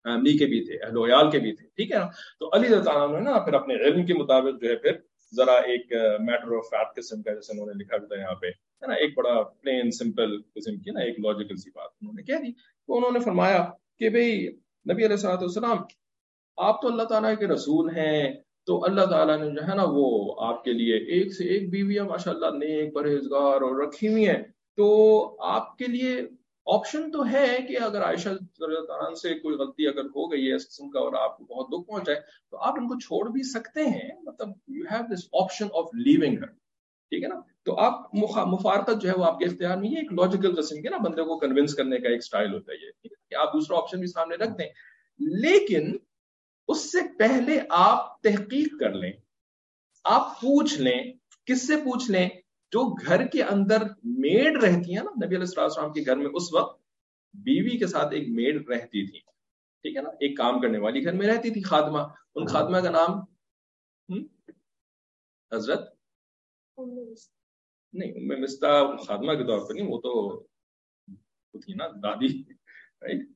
فیملی کے بھی تھے، اہل ویال کے بھی تھے، ٹھیک ہے نا؟ تو علی تعالیٰ نے نا پھر اپنے علم کے مطابق جو ہے پھر ذرا ایک میٹر آف فیکٹ قسم کا جیسے انہوں نے لکھا تھا یہاں پہ، ہے نا؟ ایک بڑا پلین سمپل قسم کی نا، ایک لاجیکل سی بات انہوں نے کہہ دی۔ تو انہوں نے فرمایا کہ بھئی نبی علیہ السلام والسلام، آپ تو اللہ تعالیٰ کے رسول ہیں، تو اللہ تعالیٰ نے جو ہے نا وہ آپ کے لیے ایک سے ایک بیویاں ماشاء اللہ نیک پرہیزگار اور رکھی ہوئی ہیں، تو آپ کے لیے آپشن تو ہے کہ اگر عائشہ تعالیٰ سے کوئی غلطی اگر ہو گئی ہے اس قسم کا اور آپ کو بہت دکھ پہنچائے تو آپ ان کو چھوڑ بھی سکتے ہیں۔ مطلب you have this option of living her ٹھیک ہے نا؟ تو آپ مفارقت جو ہے وہ آپ کے اختیار میں یہ ایک لاجیکل قسم کے نا بندے کو کنوینس کرنے کا ایک سٹائل ہوتا ہے یہ کہ آپ دوسرا آپشن بھی سامنے رکھ دیں۔ لیکن اس سے پہلے آپ تحقیق کر لیں، آپ پوچھ لیں، کس سے پوچھ لیں؟ جو گھر کے اندر میڈ رہتی ہیں نا نبی علیہ السلام کے گھر میں اس وقت بیوی کے ساتھ ایک میڈ رہتی تھی۔ ٹھیک ہے نا؟ ایک کام کرنے والی گھر میں رہتی تھی خادمہ۔ ان خادمہ کا نام؟ حضرت؟ نہیں مستا خادمہ کے طور پر نہیں وہ تو تھی نا دادی۔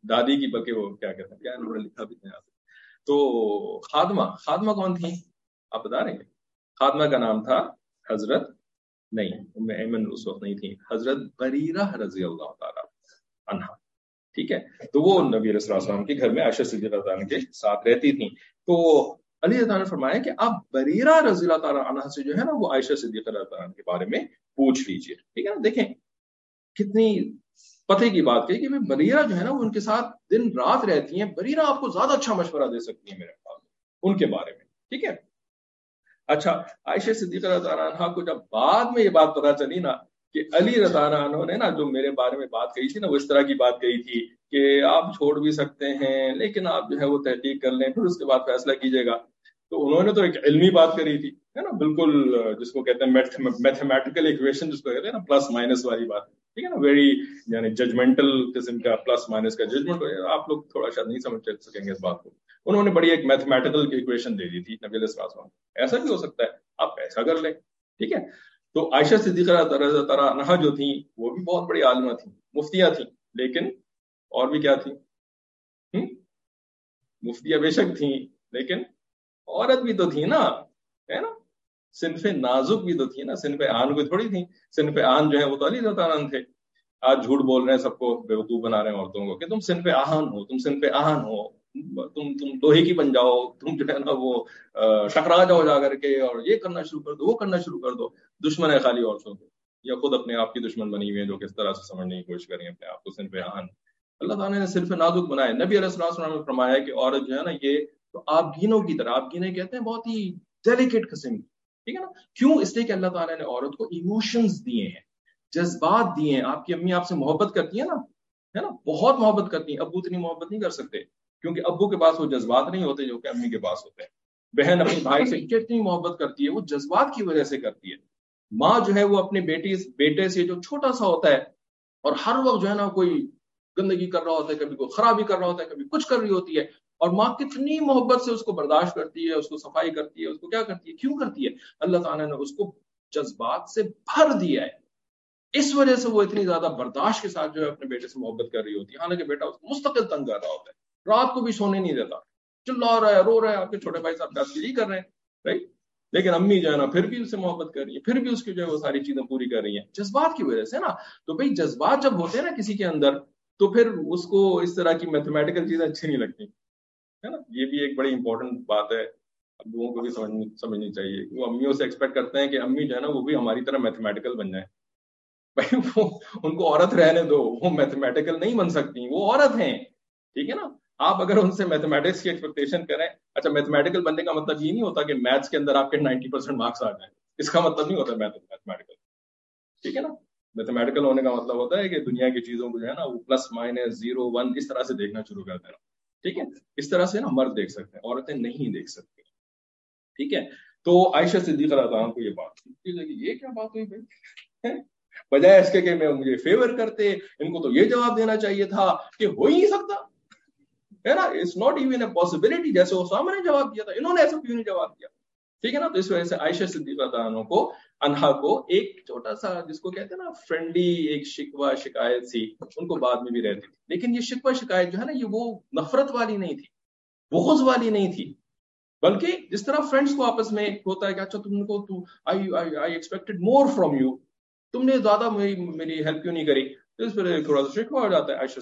دادی کی بلکہ وہ کیا کہتے ہیں کیا انہوں نے لکھا بھی تھا تو خادمہ خادمہ کون تھی؟ آپ بتا رہے ہیں؟ خادمہ کا نام تھا حضرت نہیں ایمن اس وقت نہیں تھی۔ حضرت بریرہ رضی اللہ تعالیٰ عنہ، ٹھیک ہے؟ تو وہ نبی علیہ السلام کے گھر میں عائشہ صدیقہ تعالیٰ کے ساتھ رہتی تھیں۔ تو علی تعالیٰ نے فرمایا کہ آپ بریرہ رضی اللہ تعالیٰ عنہ سے جو ہے نا وہ عائشہ صدیقہ تعالیٰ کے بارے میں پوچھ لیجیے۔ ٹھیک ہے نا؟ دیکھیں، کتنی پتے کی بات کہی کہ بریرہ جو ہے نا وہ ان کے ساتھ دن رات رہتی ہیں۔ بریرہ آپ کو زیادہ اچھا مشورہ دے سکتی ہیں میرے خیال ان کے بارے میں۔ ٹھیک ہے؟ اچھا عائشہ صدیقہ رضا عنہ کو جب بعد میں یہ بات پتا چلی نا کہ علی رضا عنہ نے نا جو میرے بارے میں بات کہی تھی نا، وہ اس طرح کی بات کہی تھی کہ آپ چھوڑ بھی سکتے ہیں، لیکن آپ جو ہے وہ تحقیق کر لیں، پھر اس کے بعد فیصلہ کیجیے گا۔ تو انہوں نے تو ایک علمی بات کری تھی، ہے نا، بالکل جس کو کہتے ہیں میتھمیٹیکل اکویشن جس کو کہتے ہیں نا پلس مائنس والی بات۔ ٹھیک ہے نا ویری یعنی ججمنٹل قسم کا پلس مائنس کا ججمنٹ آپ لوگ تھوڑا شاید نہیں سمجھ سکیں گے اس بات کو۔ انہوں نے بڑی ایک میتھمیٹیکل اکویشن دے دی تھی، نبی علیہ السلام۔ ایسا بھی ہو سکتا ہے، آپ ایسا کر لیں، ٹھیک ہے؟ تو عائشہ صدیقہ طرح نہا جو تھیں، وہ بھی بہت بڑی عالمہ تھیں، مفتیاں تھیں، لیکن اور بھی کیا تھی مفتیاں بے شک تھیں، لیکن عورت بھی تو تھی نا، ہے نا؟ صنف نازک بھی تو تھی نا، صنف آن بھی تھوڑی تھی صنف آن جو ہے وہ تو علی تعالیٰ تھے۔ آج جھوٹ بول رہے ہیں، سب کو بیوقوف بنا رہے ہیں عورتوں کو کہ تم صنف آہن ہو، تم صنف آہن ہو۔ تم تم لوہے کی بن جاؤ، تم جو ہے نا وہ ٹکرا جاؤ جا کر کے اور یہ کرنا شروع کر دو، وہ کرنا شروع کر دو۔ دشمن ہے خالی عورتوں کو یا خود اپنے آپ کی دشمن بنی ہوئی ہیں جو کس طرح سے سمجھنے کی کوشش کریں اپنے آپ کو صرف آہن اللہ تعالیٰ نے صرف نازک بنایا۔ نبی علیہ السلام نے فرمایا کہ عورت جو ہے نا یہ تو آپ گینوں کی طرح، آپ گینے کہتے ہیں بہت ہی ڈیلیکیٹ قسم کی، ٹھیک ہے نا؟ کیوں؟ اس لیے کہ اللہ تعالیٰ نے عورت کو ایموشنز دیے ہیں، جذبات دیے ہیں۔ آپ کی امی آپ سے محبت کرتی ہیں نا، ہے نا؟ بہت محبت کرتی ہیں۔ ابو اتنی محبت نہیں کر سکتے۔ کیونکہ ابو کے پاس وہ جذبات نہیں ہوتے جو کہ امی کے پاس ہوتے ہیں۔ بہن اپنی بھائی سے کتنی محبت کرتی ہے، وہ جذبات کی وجہ سے کرتی ہے۔ ماں جو ہے وہ اپنے بیٹی بیٹے سے جو چھوٹا سا ہوتا ہے اور ہر وقت جو ہے نا کوئی گندگی کر رہا ہوتا ہے، کبھی کوئی خرابی کر رہا ہوتا ہے، کبھی کچھ کر رہی ہوتی ہے اور ماں کتنی محبت سے اس کو برداشت کرتی ہے، اس کو صفائی کرتی ہے، اس کو کیا کرتی ہے، کیوں کرتی ہے؟ اللہ تعالیٰ نے اس کو جذبات سے بھر دیا ہے۔ اس وجہ سے وہ اتنی زیادہ برداشت کے ساتھ جو ہے اپنے بیٹے سے محبت کر رہی ہوتی ہے۔ حالانکہ بیٹا اس کو مستقل تنگ کر رہا ہوتا ہے۔ رات کو بھی سونے نہیں دیتا۔ چلا رہا ہے، رو رہا ہے، آپ کے چھوٹے بھائی صاحب دستگیری کر رہے ہیں؟ رائٹ لیکن امی جو ہے نا، پھر بھی اس سے محبت کر رہی ہے پھر بھی اس کی جو ہے وہ ساری چیزیں پوری کر رہی ہیں۔ جذبات کی وجہ سے نا۔ تو بھائی، جذبات جب ہوتے ہیں نا کسی کے اندر، تو پھر اس کو اس طرح کی میتھمیٹیکل چیزیں اچھی نہیں لگتی۔ ہے نا؟ یہ بھی ایک بڑی امپورٹنٹ بات ہے۔ ابوؤں کو بھی سمجھنی چاہیے۔ وہ امیوں سے ایکسپیکٹ کرتے ہیں کہ امی جو ہے نا، وہ بھی ہماری طرح میتھمیٹیکل بن جائیں۔ بھائی، وہ ان کو عورت رہنے دو۔ وہ میتھمیٹیکل نہیں بن سکتی۔ وہ عورت ہیں۔ ٹھیک ہے نا؟ آپ اگر ان سے میتھمیٹکس کی ایکسپیکٹیشن کریں اچھا میتھمیٹیکل بننے کا مطلب یہ نہیں ہوتا کہ میتھس کے اندر آپ کے نائنٹی پرسینٹ مارکس آ جائیں۔ اس کا مطلب نہیں ہوتا میتھمیٹیکل ٹھیک ہے نا؟ میتھمیٹیکل ہونے کا مطلب ہوتا ہے کہ دنیا کی چیزوں کو جو ہے نا، وہ پلس مائنس زیرو ون اس طرح سے دیکھنا شروع کر دینا۔ ٹھیک ہے؟ اس طرح سے نا مرد دیکھ سکتے ہیں، عورتیں نہیں دیکھ سکتی ٹھیک ہے؟ تو عائشہ صدیقہ رضا کو یہ بات یہ کیا بات ہوئی بھائی؟ بجائے اس کے کہ میں مجھے فیور کرتے، ان کو تو یہ جواب دینا چاہیے تھا کہ ہو ہی نہیں سکتا۔ ہے نا it's not even a possibility جیسے اسامہ نے جواب دیا تھا، انہوں نے ایسا کیوں نہیں جواب دیا؟ ٹھیک ہے نا، تو اس وجہ سے عائشہ صدیقہ عنہ کو، انہا کو ایک چھوٹا سا جس کو کہتے ہیں نا فرینڈلی ایک شکوہ شکایت سی، ان کو بعد میں بھی رہتی تھی. لیکن یہ شکوہ شکایت جو ہے نا، یہ وہ نفرت والی نہیں تھی بغض والی نہیں تھی. بلکہ جس طرح فرینڈس کو آپس میں ہوتا ہے کہ اچھا تم کو تو I expected more from you تم نے زیادہ میری ہیلپ کیوں نہیں کری؟ اس پر تھوڑا سا شکوا ہو جاتا ہے۔ عائشہ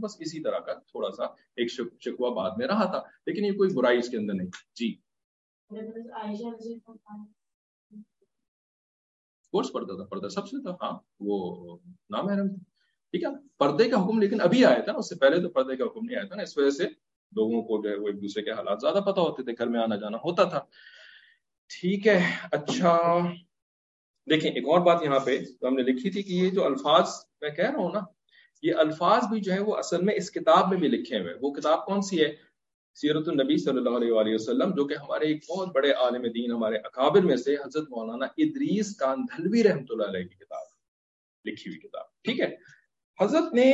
بس اسی طرح کا تھوڑا سا ایک شکوا بعد میں رہا تھا۔ لیکن یہ کوئی برائی اس کے اندر نہیں۔ جی۔ کورس پڑھتا تھا پردہ سب سے تھا ہاں وہ نام ہے۔ ٹھیک ہے۔ پردے کا حکم لیکن ابھی آیا تھا نا اس سے پہلے تو پردے کا حکم نہیں آیا تھا نا۔ اس وجہ سے لوگوں کو جو ہے وہ ایک دوسرے کے حالات زیادہ پتہ ہوتے تھے۔ گھر میں آنا جانا ہوتا تھا۔ ٹھیک ہے۔ اچھا۔ دیکھیں، ایک اور بات یہاں پہ ہم نے لکھی تھی کہ یہ جو الفاظ میں کہہ رہا ہوں نا، یہ الفاظ بھی جو ہے وہ اصل میں اس کتاب میں بھی لکھے ہوئے وہ کتاب کون سی ہے؟ سیرت النبی صلی اللہ علیہ وآلہ وسلم، جو کہ ہمارے ایک بہت بڑے عالم دین، ہمارے اکابر میں سے حضرت مولانا ادریس کان دھلوی رحمۃ اللہ علیہ کی کتاب، لکھی ہوئی کتاب۔ ٹھیک ہے؟ حضرت نے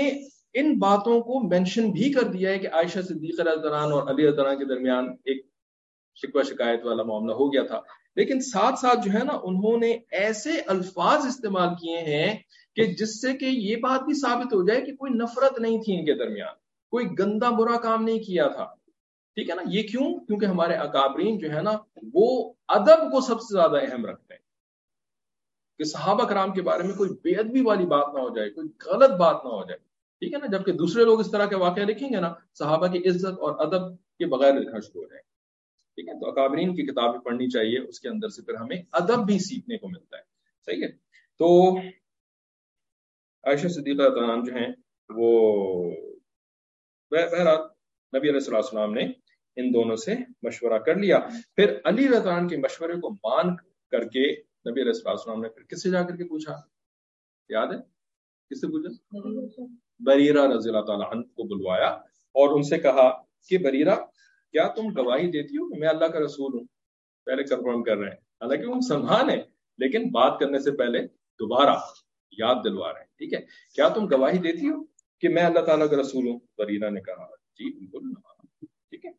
ان باتوں کو مینشن بھی کر دیا ہے کہ عائشہ صدیقہ رضران اور علی رضران کے درمیان ایک شکوہ شکایت والا معاملہ ہو گیا تھا۔ لیکن ساتھ ساتھ جو ہے نا، انہوں نے ایسے الفاظ استعمال کیے ہیں کہ جس سے کہ یہ بات بھی ثابت ہو جائے کہ کوئی نفرت نہیں تھی ان کے درمیان، کوئی گندا برا کام نہیں کیا تھا۔ ٹھیک ہے نا؟ یہ کیوں؟ کیونکہ ہمارے اکابرین جو ہے نا، وہ ادب کو سب سے زیادہ اہم رکھتے ہیں۔ کہ صحابہ کرام کے بارے میں کوئی بے ادبی والی بات نہ ہو جائے، کوئی غلط بات نہ ہو جائے۔ ٹھیک ہے نا؟ جبکہ دوسرے لوگ اس طرح کے واقعہ لکھیں گے نا، صحابہ کی عزت اور ادب کے بغیر لکھنا شروع ہو جائے۔ ٹھیک ہے؟ تو اکابرین کی کتابیں پڑھنی چاہیے، اس کے اندر سے پھر ہمیں ادب بھی سیکھنے کو ملتا ہے۔ صحیح ہے؟ تو عائشہ صدیقہ جو ہیں وہ بہرحال نبی علیہ السلام نے ان دونوں سے مشورہ کر لیا۔ پھر علی رضان کے مشورے کو مان کر کے نبی علیہ السلام نے پھر کس سے جا کر کے پوچھا؟ یاد ہے؟ کس سے پوچھا؟ بریرہ رضی اللہ تعالیٰ عنہ کو بلوایا اور ان سے کہا کہ بریرہ، کیا تم گواہی دیتی ہو کہ میں اللہ کا رسول ہوں؟ پہلے کنفرم کر رہے ہیں۔ حالانکہ وہ سنبھان ہے لیکن بات کرنے سے پہلے دوبارہ۔ یاد دلوا رہے ہیں، ٹھیک ہے؟ کیا تم گواہی دیتی ہو کہ میں اللہ تعالیٰ کا رسول ہوں؟ بریرہ نے کہا جی بالکل۔ ٹھیک ہے؟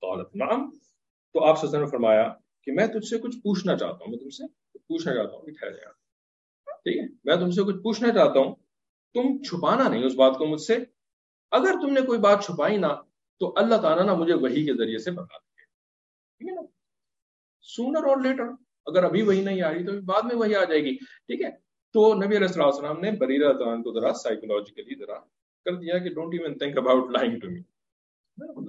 قالت، نعم۔ تو آپ سزا نے فرمایا کہ میں تجھ سے کچھ پوچھنا چاہتا ہوں، میں تم سے پوچھنا چاہتا ہوں، ٹھہر جائے ٹھیک ہے؟ میں تم سے کچھ پوچھنا چاہتا ہوں، تم چھپانا نہیں اس بات کو مجھ سے۔ اگر تم نے کوئی بات چھپائی نہ تو اللہ تعالیٰ نا مجھے وہی کے ذریعے سے بتا دیں ٹھیک ہے نا؟ سونر اور لیٹر اگر ابھی وہی نہیں آ رہی تو بعد میں وہی آ جائے گی۔ ٹھیک ہے؟ تو نبی علیہ السلام نے بریرہ تعان کو ذرا سائیکولوجیکلی ذرا کر دیا کہ don't even think about lying to me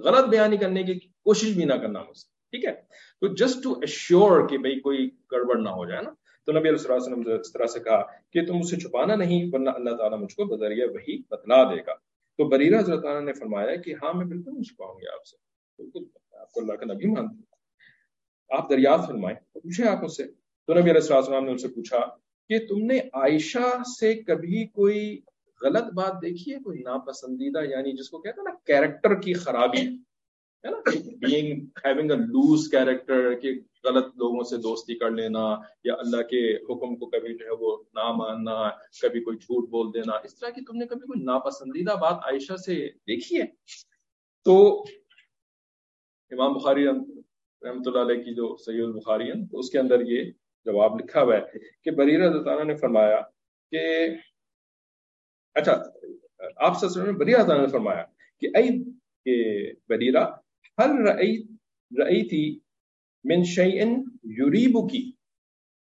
غلط بیانی کرنے کی کوشش بھی نہ کرنا مجھ سے، ٹھیک ہے؟ تو جسٹ ٹو ایشور کہ بھائی کوئی گڑبڑ نہ ہو جائے نا، تو نبی علیہ السلام نے اس طرح سے کہا کہ تم مجھ سے چھپانا نہیں، ورنہ اللہ تعالیٰ مجھ کو بذریعہ وہی بتلا دے گا۔ تو بریرہ حضرت تعالیٰ نے فرمایا کہ ہاں میں بالکل نہیں چھپاؤں گی آپ سے۔ بالکل، آپ کو اللہ کا نبی مانتی ہوں آپ دریافت فرمائیں، پوچھیں آپ اس سے۔ تو نبی علیہ السلام نے ان سے پوچھا کہ تم نے عائشہ سے کبھی کوئی غلط بات دیکھی ہے؟ کوئی ناپسندیدہ یعنی جس کو کہتے ہیں نا کیریکٹر کی خرابی ہے نا؟ Being having a loose character کہ غلط لوگوں سے دوستی کر لینا، یا اللہ کے حکم کو کبھی جو ہے وہ نہ ماننا، کبھی کوئی جھوٹ بول دینا، اس طرح کی تم نے کبھی کوئی ناپسندیدہ بات عائشہ سے دیکھی ہے؟ تو امام بخاری رحمۃ اللہ علیہ کی جو سید البخاری ہے تو اس کے اندر یہ جواب لکھا ہوا ہے کہ بریر تعالیٰ نے فرمایا کہ اچھا آپ سے بریر تعالیٰ نے فرمایا کہ اے کہ بریرہ، ہر رئی رئی تھی من شعین یوریبو کی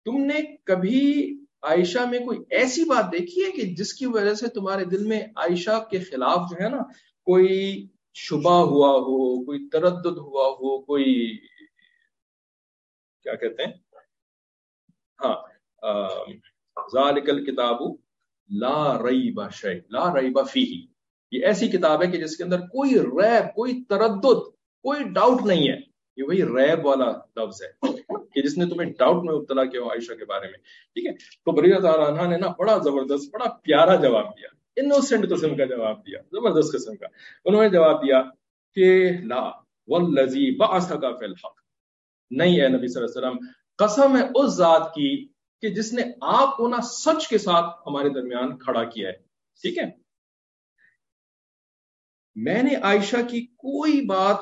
تم نے کبھی عائشہ میں کوئی ایسی بات دیکھی ہے کہ جس کی وجہ سے تمہارے دل میں عائشہ کے خلاف جو ہے نا، کوئی شبہ ہوا ہو، کوئی تردد ہوا ہو، کوئی کیا کہتے ہیں؟ ہاں ذالک الکتاب لا ریب شیء، لا ریب فیہ۔ یہ ایسی کتاب ہے کہ جس کے اندر کوئی ریب، کوئی تردد، کوئی ڈاؤٹ نہیں ہے۔ یہ وہی ریب والا لفظ ہے کہ جس نے تمہیں ڈاؤٹ میں ابتلا کیا ہو عائشہ کے بارے میں۔ ٹھیک ہے؟ تو بری تعالیٰ عنہ نے نا بڑا زبردست، بڑا پیارا جواب دیا۔ انوسینٹ قسم کا جواب دیا، زبردست قسم کا۔ انہوں نے جواب دیا کہ لا، والذی بعثک فی الحق۔ نہیں ہے نبی صلی اللہ علیہ وسلم قسم ہے اس ذات کی کہ جس نے آپ کو نا سچ کے ساتھ ہمارے درمیان کھڑا کیا ہے۔ ٹھیک ہے؟ میں نے عائشہ کی کوئی بات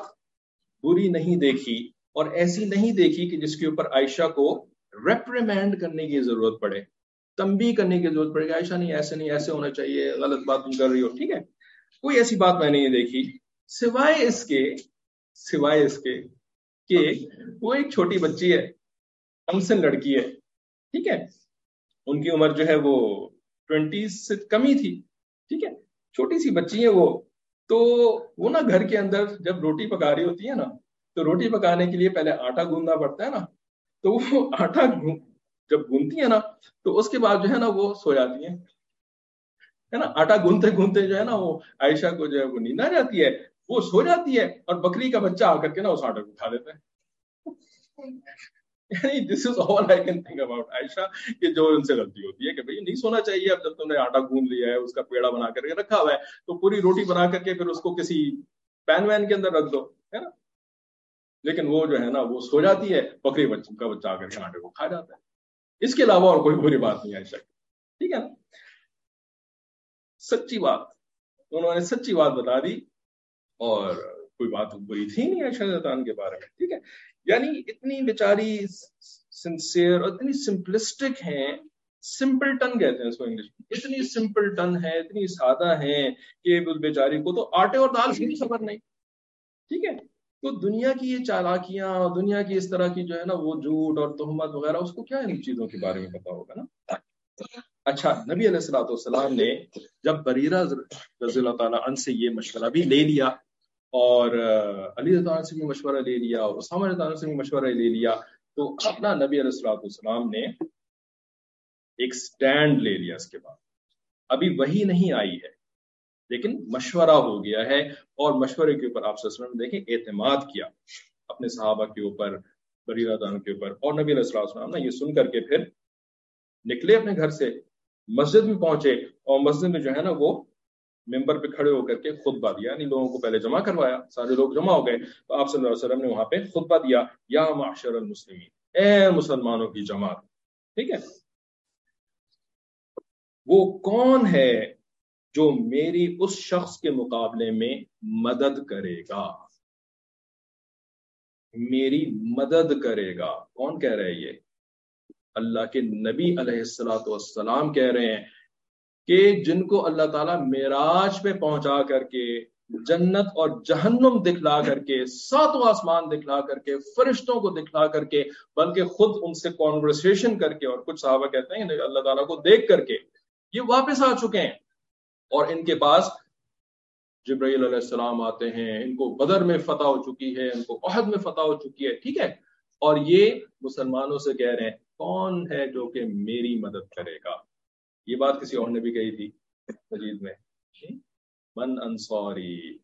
بری نہیں دیکھی اور ایسی نہیں دیکھی کہ جس کے اوپر عائشہ کو ریپریمینڈ کرنے کی ضرورت پڑے تمبی کرنے کی ضرورت پڑے گی عائشہ نہیں، ایسے نہیں، ایسے ہونا چاہیے، غلط بات تم کر رہی ہو۔ ٹھیک ہے؟ کوئی ایسی بات میں نے دیکھی۔ سوائے اس کے، سوائے اس کے کہ وہ ایک چھوٹی بچی ہے۔ امسن لڑکی ہے۔ ٹھیک ہے؟ ان کی عمر جو ہے وہ ٹوینٹی سے کمی تھی۔ ٹھیک ہے؟ چھوٹی سی بچی ہے وہ۔ تو وہ نا گھر کے اندر جب روٹی پکا رہی ہوتی ہے نا، تو روٹی پکانے کے لیے پہلے آٹا گوندنا پڑتا ہے نا۔ تو وہ آٹا جب گونتی ہے نا، تو اس کے بعد جو ہے نا وہ سو جاتی ہیں۔ ہے نا؟ آٹا گونتے گونتے جو ہے نا وہ عائشہ کو جو ہے وہ نیند آ جاتی ہے۔ وہ سو جاتی ہے اور بکری کا بچہ آ کر کے نا اس آٹے کو کھا لیتا ہے۔ یعنی this is all I can think about Ayesha, کہ جو ان سے غلطی ہوتی ہے کہ بھائی نہیں سونا چاہیے اب جب تم نے آٹا گوند لیا ہے، اس کا پیڑا بنا کر کے رکھا ہوا ہے، تو پوری روٹی بنا کر کے پھر اس کو کسی پین وین کے اندر رکھ دو، ہے نا؟ لیکن وہ جو ہے نا، وہ سو جاتی ہے، بکری بچوں کا بچہ آ کر کے آٹے کو کھا جاتا ہے۔ اس کے علاوہ اور کوئی بری بات نہیں عائشہ۔ ٹھیک ہے نا؟ سچی بات، انہوں نے سچی بات بتا دی اور کوئی بات بری تھی نہیں عائشہ زیدان کے بارے میں، ٹھیک ہے؟ یعنی اتنی بیچاری سنسیئر اور اتنی سمپلسٹک ہیں سمپل ٹن کہتے ہیں اس کو انگلش میں۔ اتنی سمپل ٹن ہے اتنی سادہ ہے کہ اس بیچاری کو تو آٹے اور دال کی بھی خبر نہیں۔ ٹھیک ہے؟ تو دنیا کی یہ چالاکیاں اور دنیا کی اس طرح کی جو ہے نا وہ جھوٹ اور تہمت وغیرہ، اس کو کیا ان چیزوں کے بارے میں پتا ہوگا نا؟ اچھا نبی علیہ السلاۃ والسلام نے جب بریرہ رضی اللہ تعالیٰ عنہ سے یہ مشورہ بھی لے لیا اور علی اللہ سے بھی مشورہ لے لیا اور اسامہ اللہ سے بھی مشورہ لے لیا۔ تو اپنا نبی علیہ السلاۃ والسلام نے ایک سٹینڈ لے لیا اس کے بعد۔ ابھی وہی نہیں آئی ہے، لیکن مشورہ ہو گیا ہے اور مشورے کے اوپر آپ وسلم نے دیکھیں اعتماد کیا اپنے صحابہ کے اوپر بریرہ دان کے اوپر۔ اور نبی علیہ السلام نے یہ سن کر کے پھر نکلے اپنے گھر سے، مسجد میں پہنچے اور مسجد میں جو ہے نا وہ ممبر پہ کھڑے ہو کر کے خطبہ دیا یعنی لوگوں کو پہلے جمع کروایا، سارے لوگ جمع ہو گئے، تو آپ صلی اللہ علیہ وسلم نے وہاں پہ خطبہ دیا، یا معاشر المسلمین، اے مسلمانوں کی جماعت، ٹھیک ہے؟ وہ کون ہے جو میری اس شخص کے مقابلے میں مدد کرے گا؟ میری مدد کرے گا، کون کہہ رہے یہ؟ اللہ کے نبی علیہ السلاۃ والسلام کہہ رہے ہیں کہ جن کو اللہ تعالیٰ معراج پہ پہنچا کر کے، جنت اور جہنم دکھلا کر کے، ساتوں آسمان دکھلا کر کے، فرشتوں کو دکھلا کر کے، بلکہ خود ان سے کانورسیشن کر کے اور کچھ صحابہ کہتے ہیں اللہ تعالیٰ کو دیکھ کر کے یہ واپس آ چکے ہیں۔ اور ان کے پاس جبرائیل علیہ السلام آتے ہیں، ان کو بدر میں فتح ہو چکی ہے، ان کو عہد میں فتح ہو چکی ہے، ٹھیک ہے؟ اور یہ مسلمانوں سے کہہ رہے ہیں، کون ہے جو کہ میری مدد کرے گا؟ یہ بات کسی اور نے بھی کہی تھی مجید میں۔ من انصاری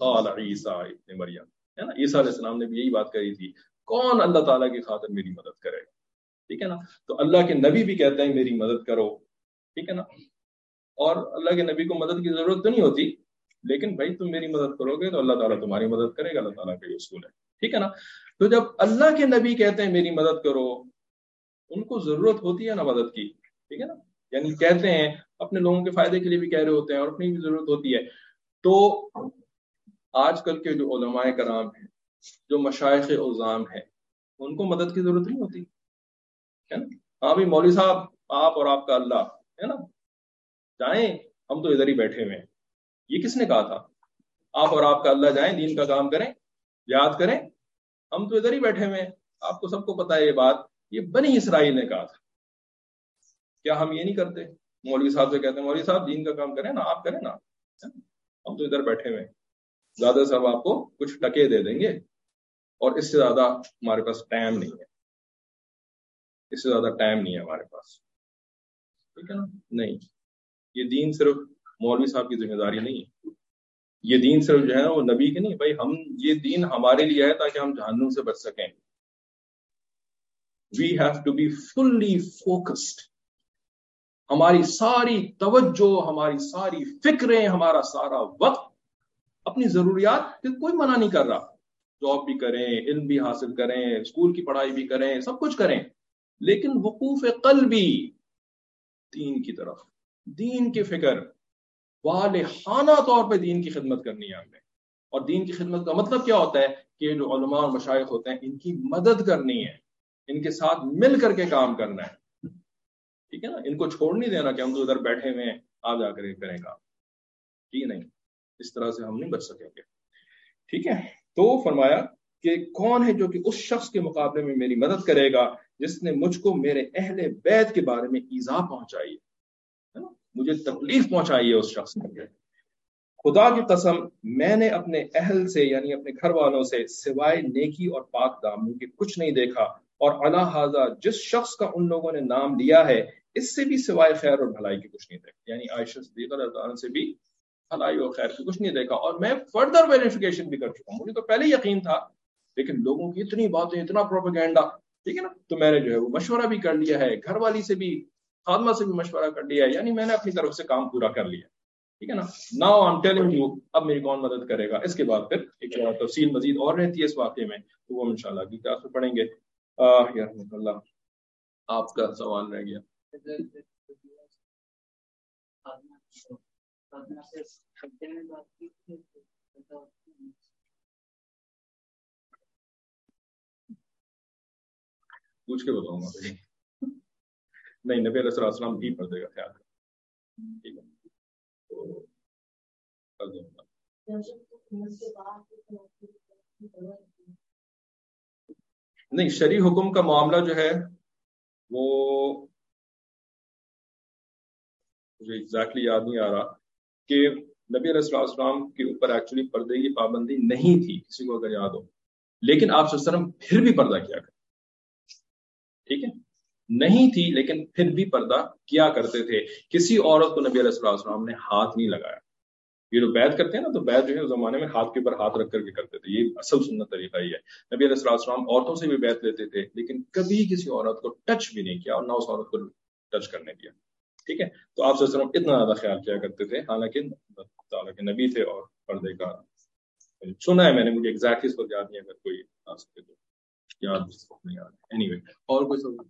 قال عیسیٰ ابن مریم۔ ہے نا؟ عیسیٰ علیہ السلام نے بھی یہی بات کہی تھی۔ کون اللہ تعالیٰ کی خاطر میری مدد کرے؟ گا ٹھیک ہے نا؟ تو اللہ کے نبی بھی کہتے ہیں میری مدد کرو۔ ٹھیک ہے نا؟ اور اللہ کے نبی کو مدد کی ضرورت تو نہیں ہوتی، لیکن بھائی تم میری مدد کرو گے تو اللہ تعالیٰ تمہاری مدد کرے گا، اللہ تعالیٰ کا یہ اصول ہے۔ ٹھیک ہے نا؟ تو جب اللہ کے نبی کہتے ہیں میری مدد کرو ان کو ضرورت ہوتی ہے نا مدد کی، ٹھیک ہے نا؟ یعنی کہتے ہیں، اپنے لوگوں کے فائدے کے لیے بھی کہہ رہے ہوتے ہیں اور اپنی بھی ضرورت ہوتی ہے۔ تو آج کل کے جو علماء کرام ہیں، جو مشائق اظام ہیں، ان کو مدد کی ضرورت نہیں ہوتی، ہے نا؟ ہاں بھائی، مولوی صاحب، آپ اور آپ کا اللہ، ہے نا؟ جائیں، ہم تو ادھر ہی بیٹھے ہوئے ہیں۔ یہ کس نے کہا تھا؟ آپ اور آپ کا اللہ جائیں، دین کا کام کریں، یاد کریں، ہم تو ادھر ہی بیٹھے ہوئے ہیں۔ آپ کو سب کو پتا ہے یہ بات۔ یہ بنی اسرائیل نے کہا تھا۔ کیا ہم یہ نہیں کرتے؟ مولوی صاحب سے کہتے ہیں، مولوی صاحب، دین کا کام کریں نا، آپ کریں نا۔ ہم تو ادھر بیٹھے ہوئے ہیں۔ زیادہ صاحب آپ کو کچھ ٹکے دے دیں گے۔ اور اس سے زیادہ ہمارے پاس ٹائم نہیں ہے۔ اس سے زیادہ ٹائم نہیں ہے ہمارے پاس۔ ٹھیک ہے نا؟ نہیں۔ یہ دین صرف مولوی صاحب کی ذمہ داری نہیں ہے۔ یہ دین صرف جو ہے وہ نبی کی نہیں، بھائی ہم، یہ دین ہمارے لیے ہے تاکہ ہم جہنم سے بچ سکیں۔ We have to be fully focused ہماری ساری توجہ، ہماری ساری فکریں، ہمارا سارا وقت اپنی ضروریات کوئی منع نہیں کر رہا۔ جاب بھی کریں، علم بھی حاصل کریں اسکول کی پڑھائی بھی کریں، سب کچھ کریں۔ لیکن وقوف قلبی دین کی طرف، دین کی فکر۔ والحانہ طور پہ دین کی خدمت کرنی ہے ہم نے۔ اور دین کی خدمت کا مطلب کیا ہوتا ہے؟ کہ جو علماء اور مشائق ہوتے ہیں، ان کی مدد کرنی ہے۔ ان کے ساتھ مل کر کے کام کرنا ہے۔ ٹھیک ہے نا؟ ان کو چھوڑ نہیں دینا کہ ہم تو ادھر بیٹھے ہوئے ہیں، آ جا کر کریں گا ٹھیک جی نہیں، اس طرح سے ہم نہیں بچ سکیں گے۔ ٹھیک ہے؟ تو فرمایا کہ کون ہے جو کہ اس شخص کے مقابلے میں میری مدد کرے گا جس نے مجھ کو میرے اہل بیت کے بارے میں ایزا پہنچائی مجھے تکلیف پہنچائی ہے اس شخص نے۔ خدا کی قسم، میں نے اپنے اہل سے یعنی اپنے گھر والوں سے سوائے نیکی اور پاک داموں کے کچھ نہیں دیکھا۔ اور اللہ جس شخص کا ان لوگوں نے نام لیا ہے، اس سے بھی سوائے خیر اور بھلائی کی کچھ نہیں دیکھا۔ یعنی عائشہ صدیقہ سے بھی بھلائی اور خیر کی کچھ نہیں دیکھا۔ اور میں فردر ویریفیکیشن بھی کر چکا ہوں۔ مجھے تو پہلے یقین تھا، لیکن لوگوں کی اتنی باتیں، اتنا پروپیگینڈا ٹھیک ہے نا؟ تو میں نے جو ہے وہ مشورہ بھی کر لیا ہے۔ گھر والی سے بھی، خادمہ سے بھی مشورہ کر لیا ہے۔ یعنی میں نے اپنی طرف سے کام پورا کر لیا۔ ٹھیک ہے نا؟ ناؤ آم ٹیلنگ یو اب میری کون مدد کرے گا؟ اس کے بعد پھر ایک تفصیل مزید اور رہتی ہے اس واقعے میں، تو وہ ہم ان شاء اللہ کی کلاس میں پڑھیں گے۔ اللہ۔ آپ کا سوال رہ گیا۔ پوچھ کے بتاؤں گا۔ نہیں، نبی علیہ السلام بھی پڑھ دے گا، خیال ٹھیک ہے۔ نہیں شریع حکم کا معاملہ جو ہے، وہ مجھے ایگزیکٹلی یاد نہیں آ رہا کہ نبی علیہ السلام کے اوپر ایکچولی پردے کی پابندی نہیں تھی، کسی کو اگر یاد ہو۔ لیکن آپ وسلم پھر بھی پردہ کیا کرتے۔ ٹھیک ہے؟ نہیں تھی، لیکن پھر بھی پردہ کیا کرتے تھے۔ کسی عورت کو نبی علیہ السلام السلام نے ہاتھ نہیں لگایا۔ یہ جو بیت کرتے ہیں نا، تو بیت جو ہے زمانے میں ہاتھ کے اوپر ہاتھ رکھ کر کے کرتے تھے۔ یہ اصل سنت طریقہ ہی ہے۔ نبی علیہ السلام عورتوں سے بھی بیت لیتے تھے، لیکن کبھی کسی عورت کو ٹچ بھی نہیں کیا اور نہ اس عورت کو ٹچ کرنے دیا۔ ٹھیک ہے؟ تو آپ سے اتنا زیادہ خیال کیا کرتے تھے۔ حالانکہ تعالیٰ کے نبی تھے اور پردے کا سنا ہے میں نے، مجھے ایگزیکٹلی اس کو یاد نہیں اگر کوئی آ سکے تو۔ یاد نہیں آ رہا۔ اینی وے اور کوئی سوال؟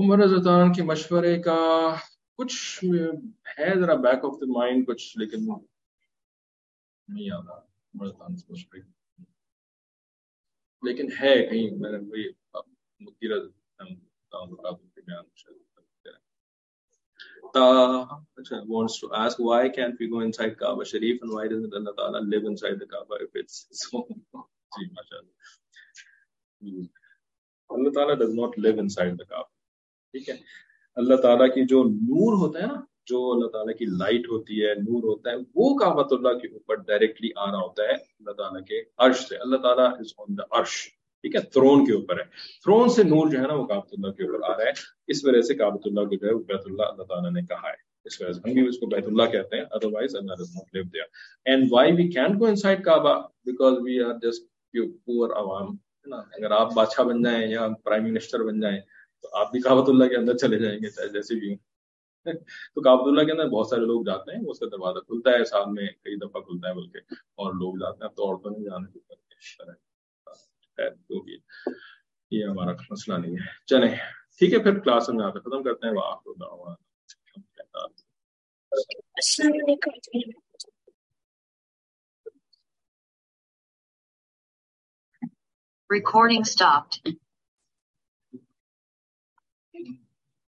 عمر رضان کے مشورے کا کچھ ہے ذرا بیک آف دا مائنڈ کچھ، لیکن نہیں یاد آ رہا۔ لیکن ہے کہیں، میں نے وہی اچھا، wants to ask why can't we go inside Kaaba Sharif and why doesn't Allah Ta'ala live inside the Kaaba if it's so جی ٹھیک ہے۔ اللہ تعالیٰ کی جو نور ہوتا ہے نا، جو اللہ تعالیٰ کی لائٹ ہوتی ہے، نور ہوتا ہے، وہ کعبۃ اللہ کے اوپر ڈائریکٹلی آ رہا ہوتا ہے اللہ تعالیٰ کے عرش سے۔ اللہ تعالیٰ از آن دا عرش، ٹھیک ہے تھرون کے اوپر ہے۔ تھرون سے نور جو ہے نا وہ کابت اللہ کے اوپر آ رہا ہے۔ اس وجہ سے کابت اللہ کو جو ہے بیت اللہ اللہ تعالیٰ نے کہا ہے۔ اس وجہ سے ہم بھی اس کو بیت اللہ کہتے ہیں otherwise Allah does not live there and why we can go inside Kaaba because we are just poor عوام اگر آپ بادشاہ بن جائیں یا پرائم منسٹر بن جائیں تو آپ بھی کابت اللہ کے اندر چلے جائیں گے چاہے جیسے بھی ہوں۔ تو کابت اللہ کے اندر بہت سارے لوگ جاتے ہیں اس کا دروازہ کھلتا ہے سال میں کئی دفعہ کھلتا ہے بلکہ اور لوگ جاتے ہیں۔ تو عورتوں نہیں جانے کے یہ ہمارا مسئلہ نہیں ہے۔ چلیں ٹھیک ہے پھر کلاس ہم یہاں پہ ختم کرتے ہیں۔ السلام علیکم۔ Recording stopped.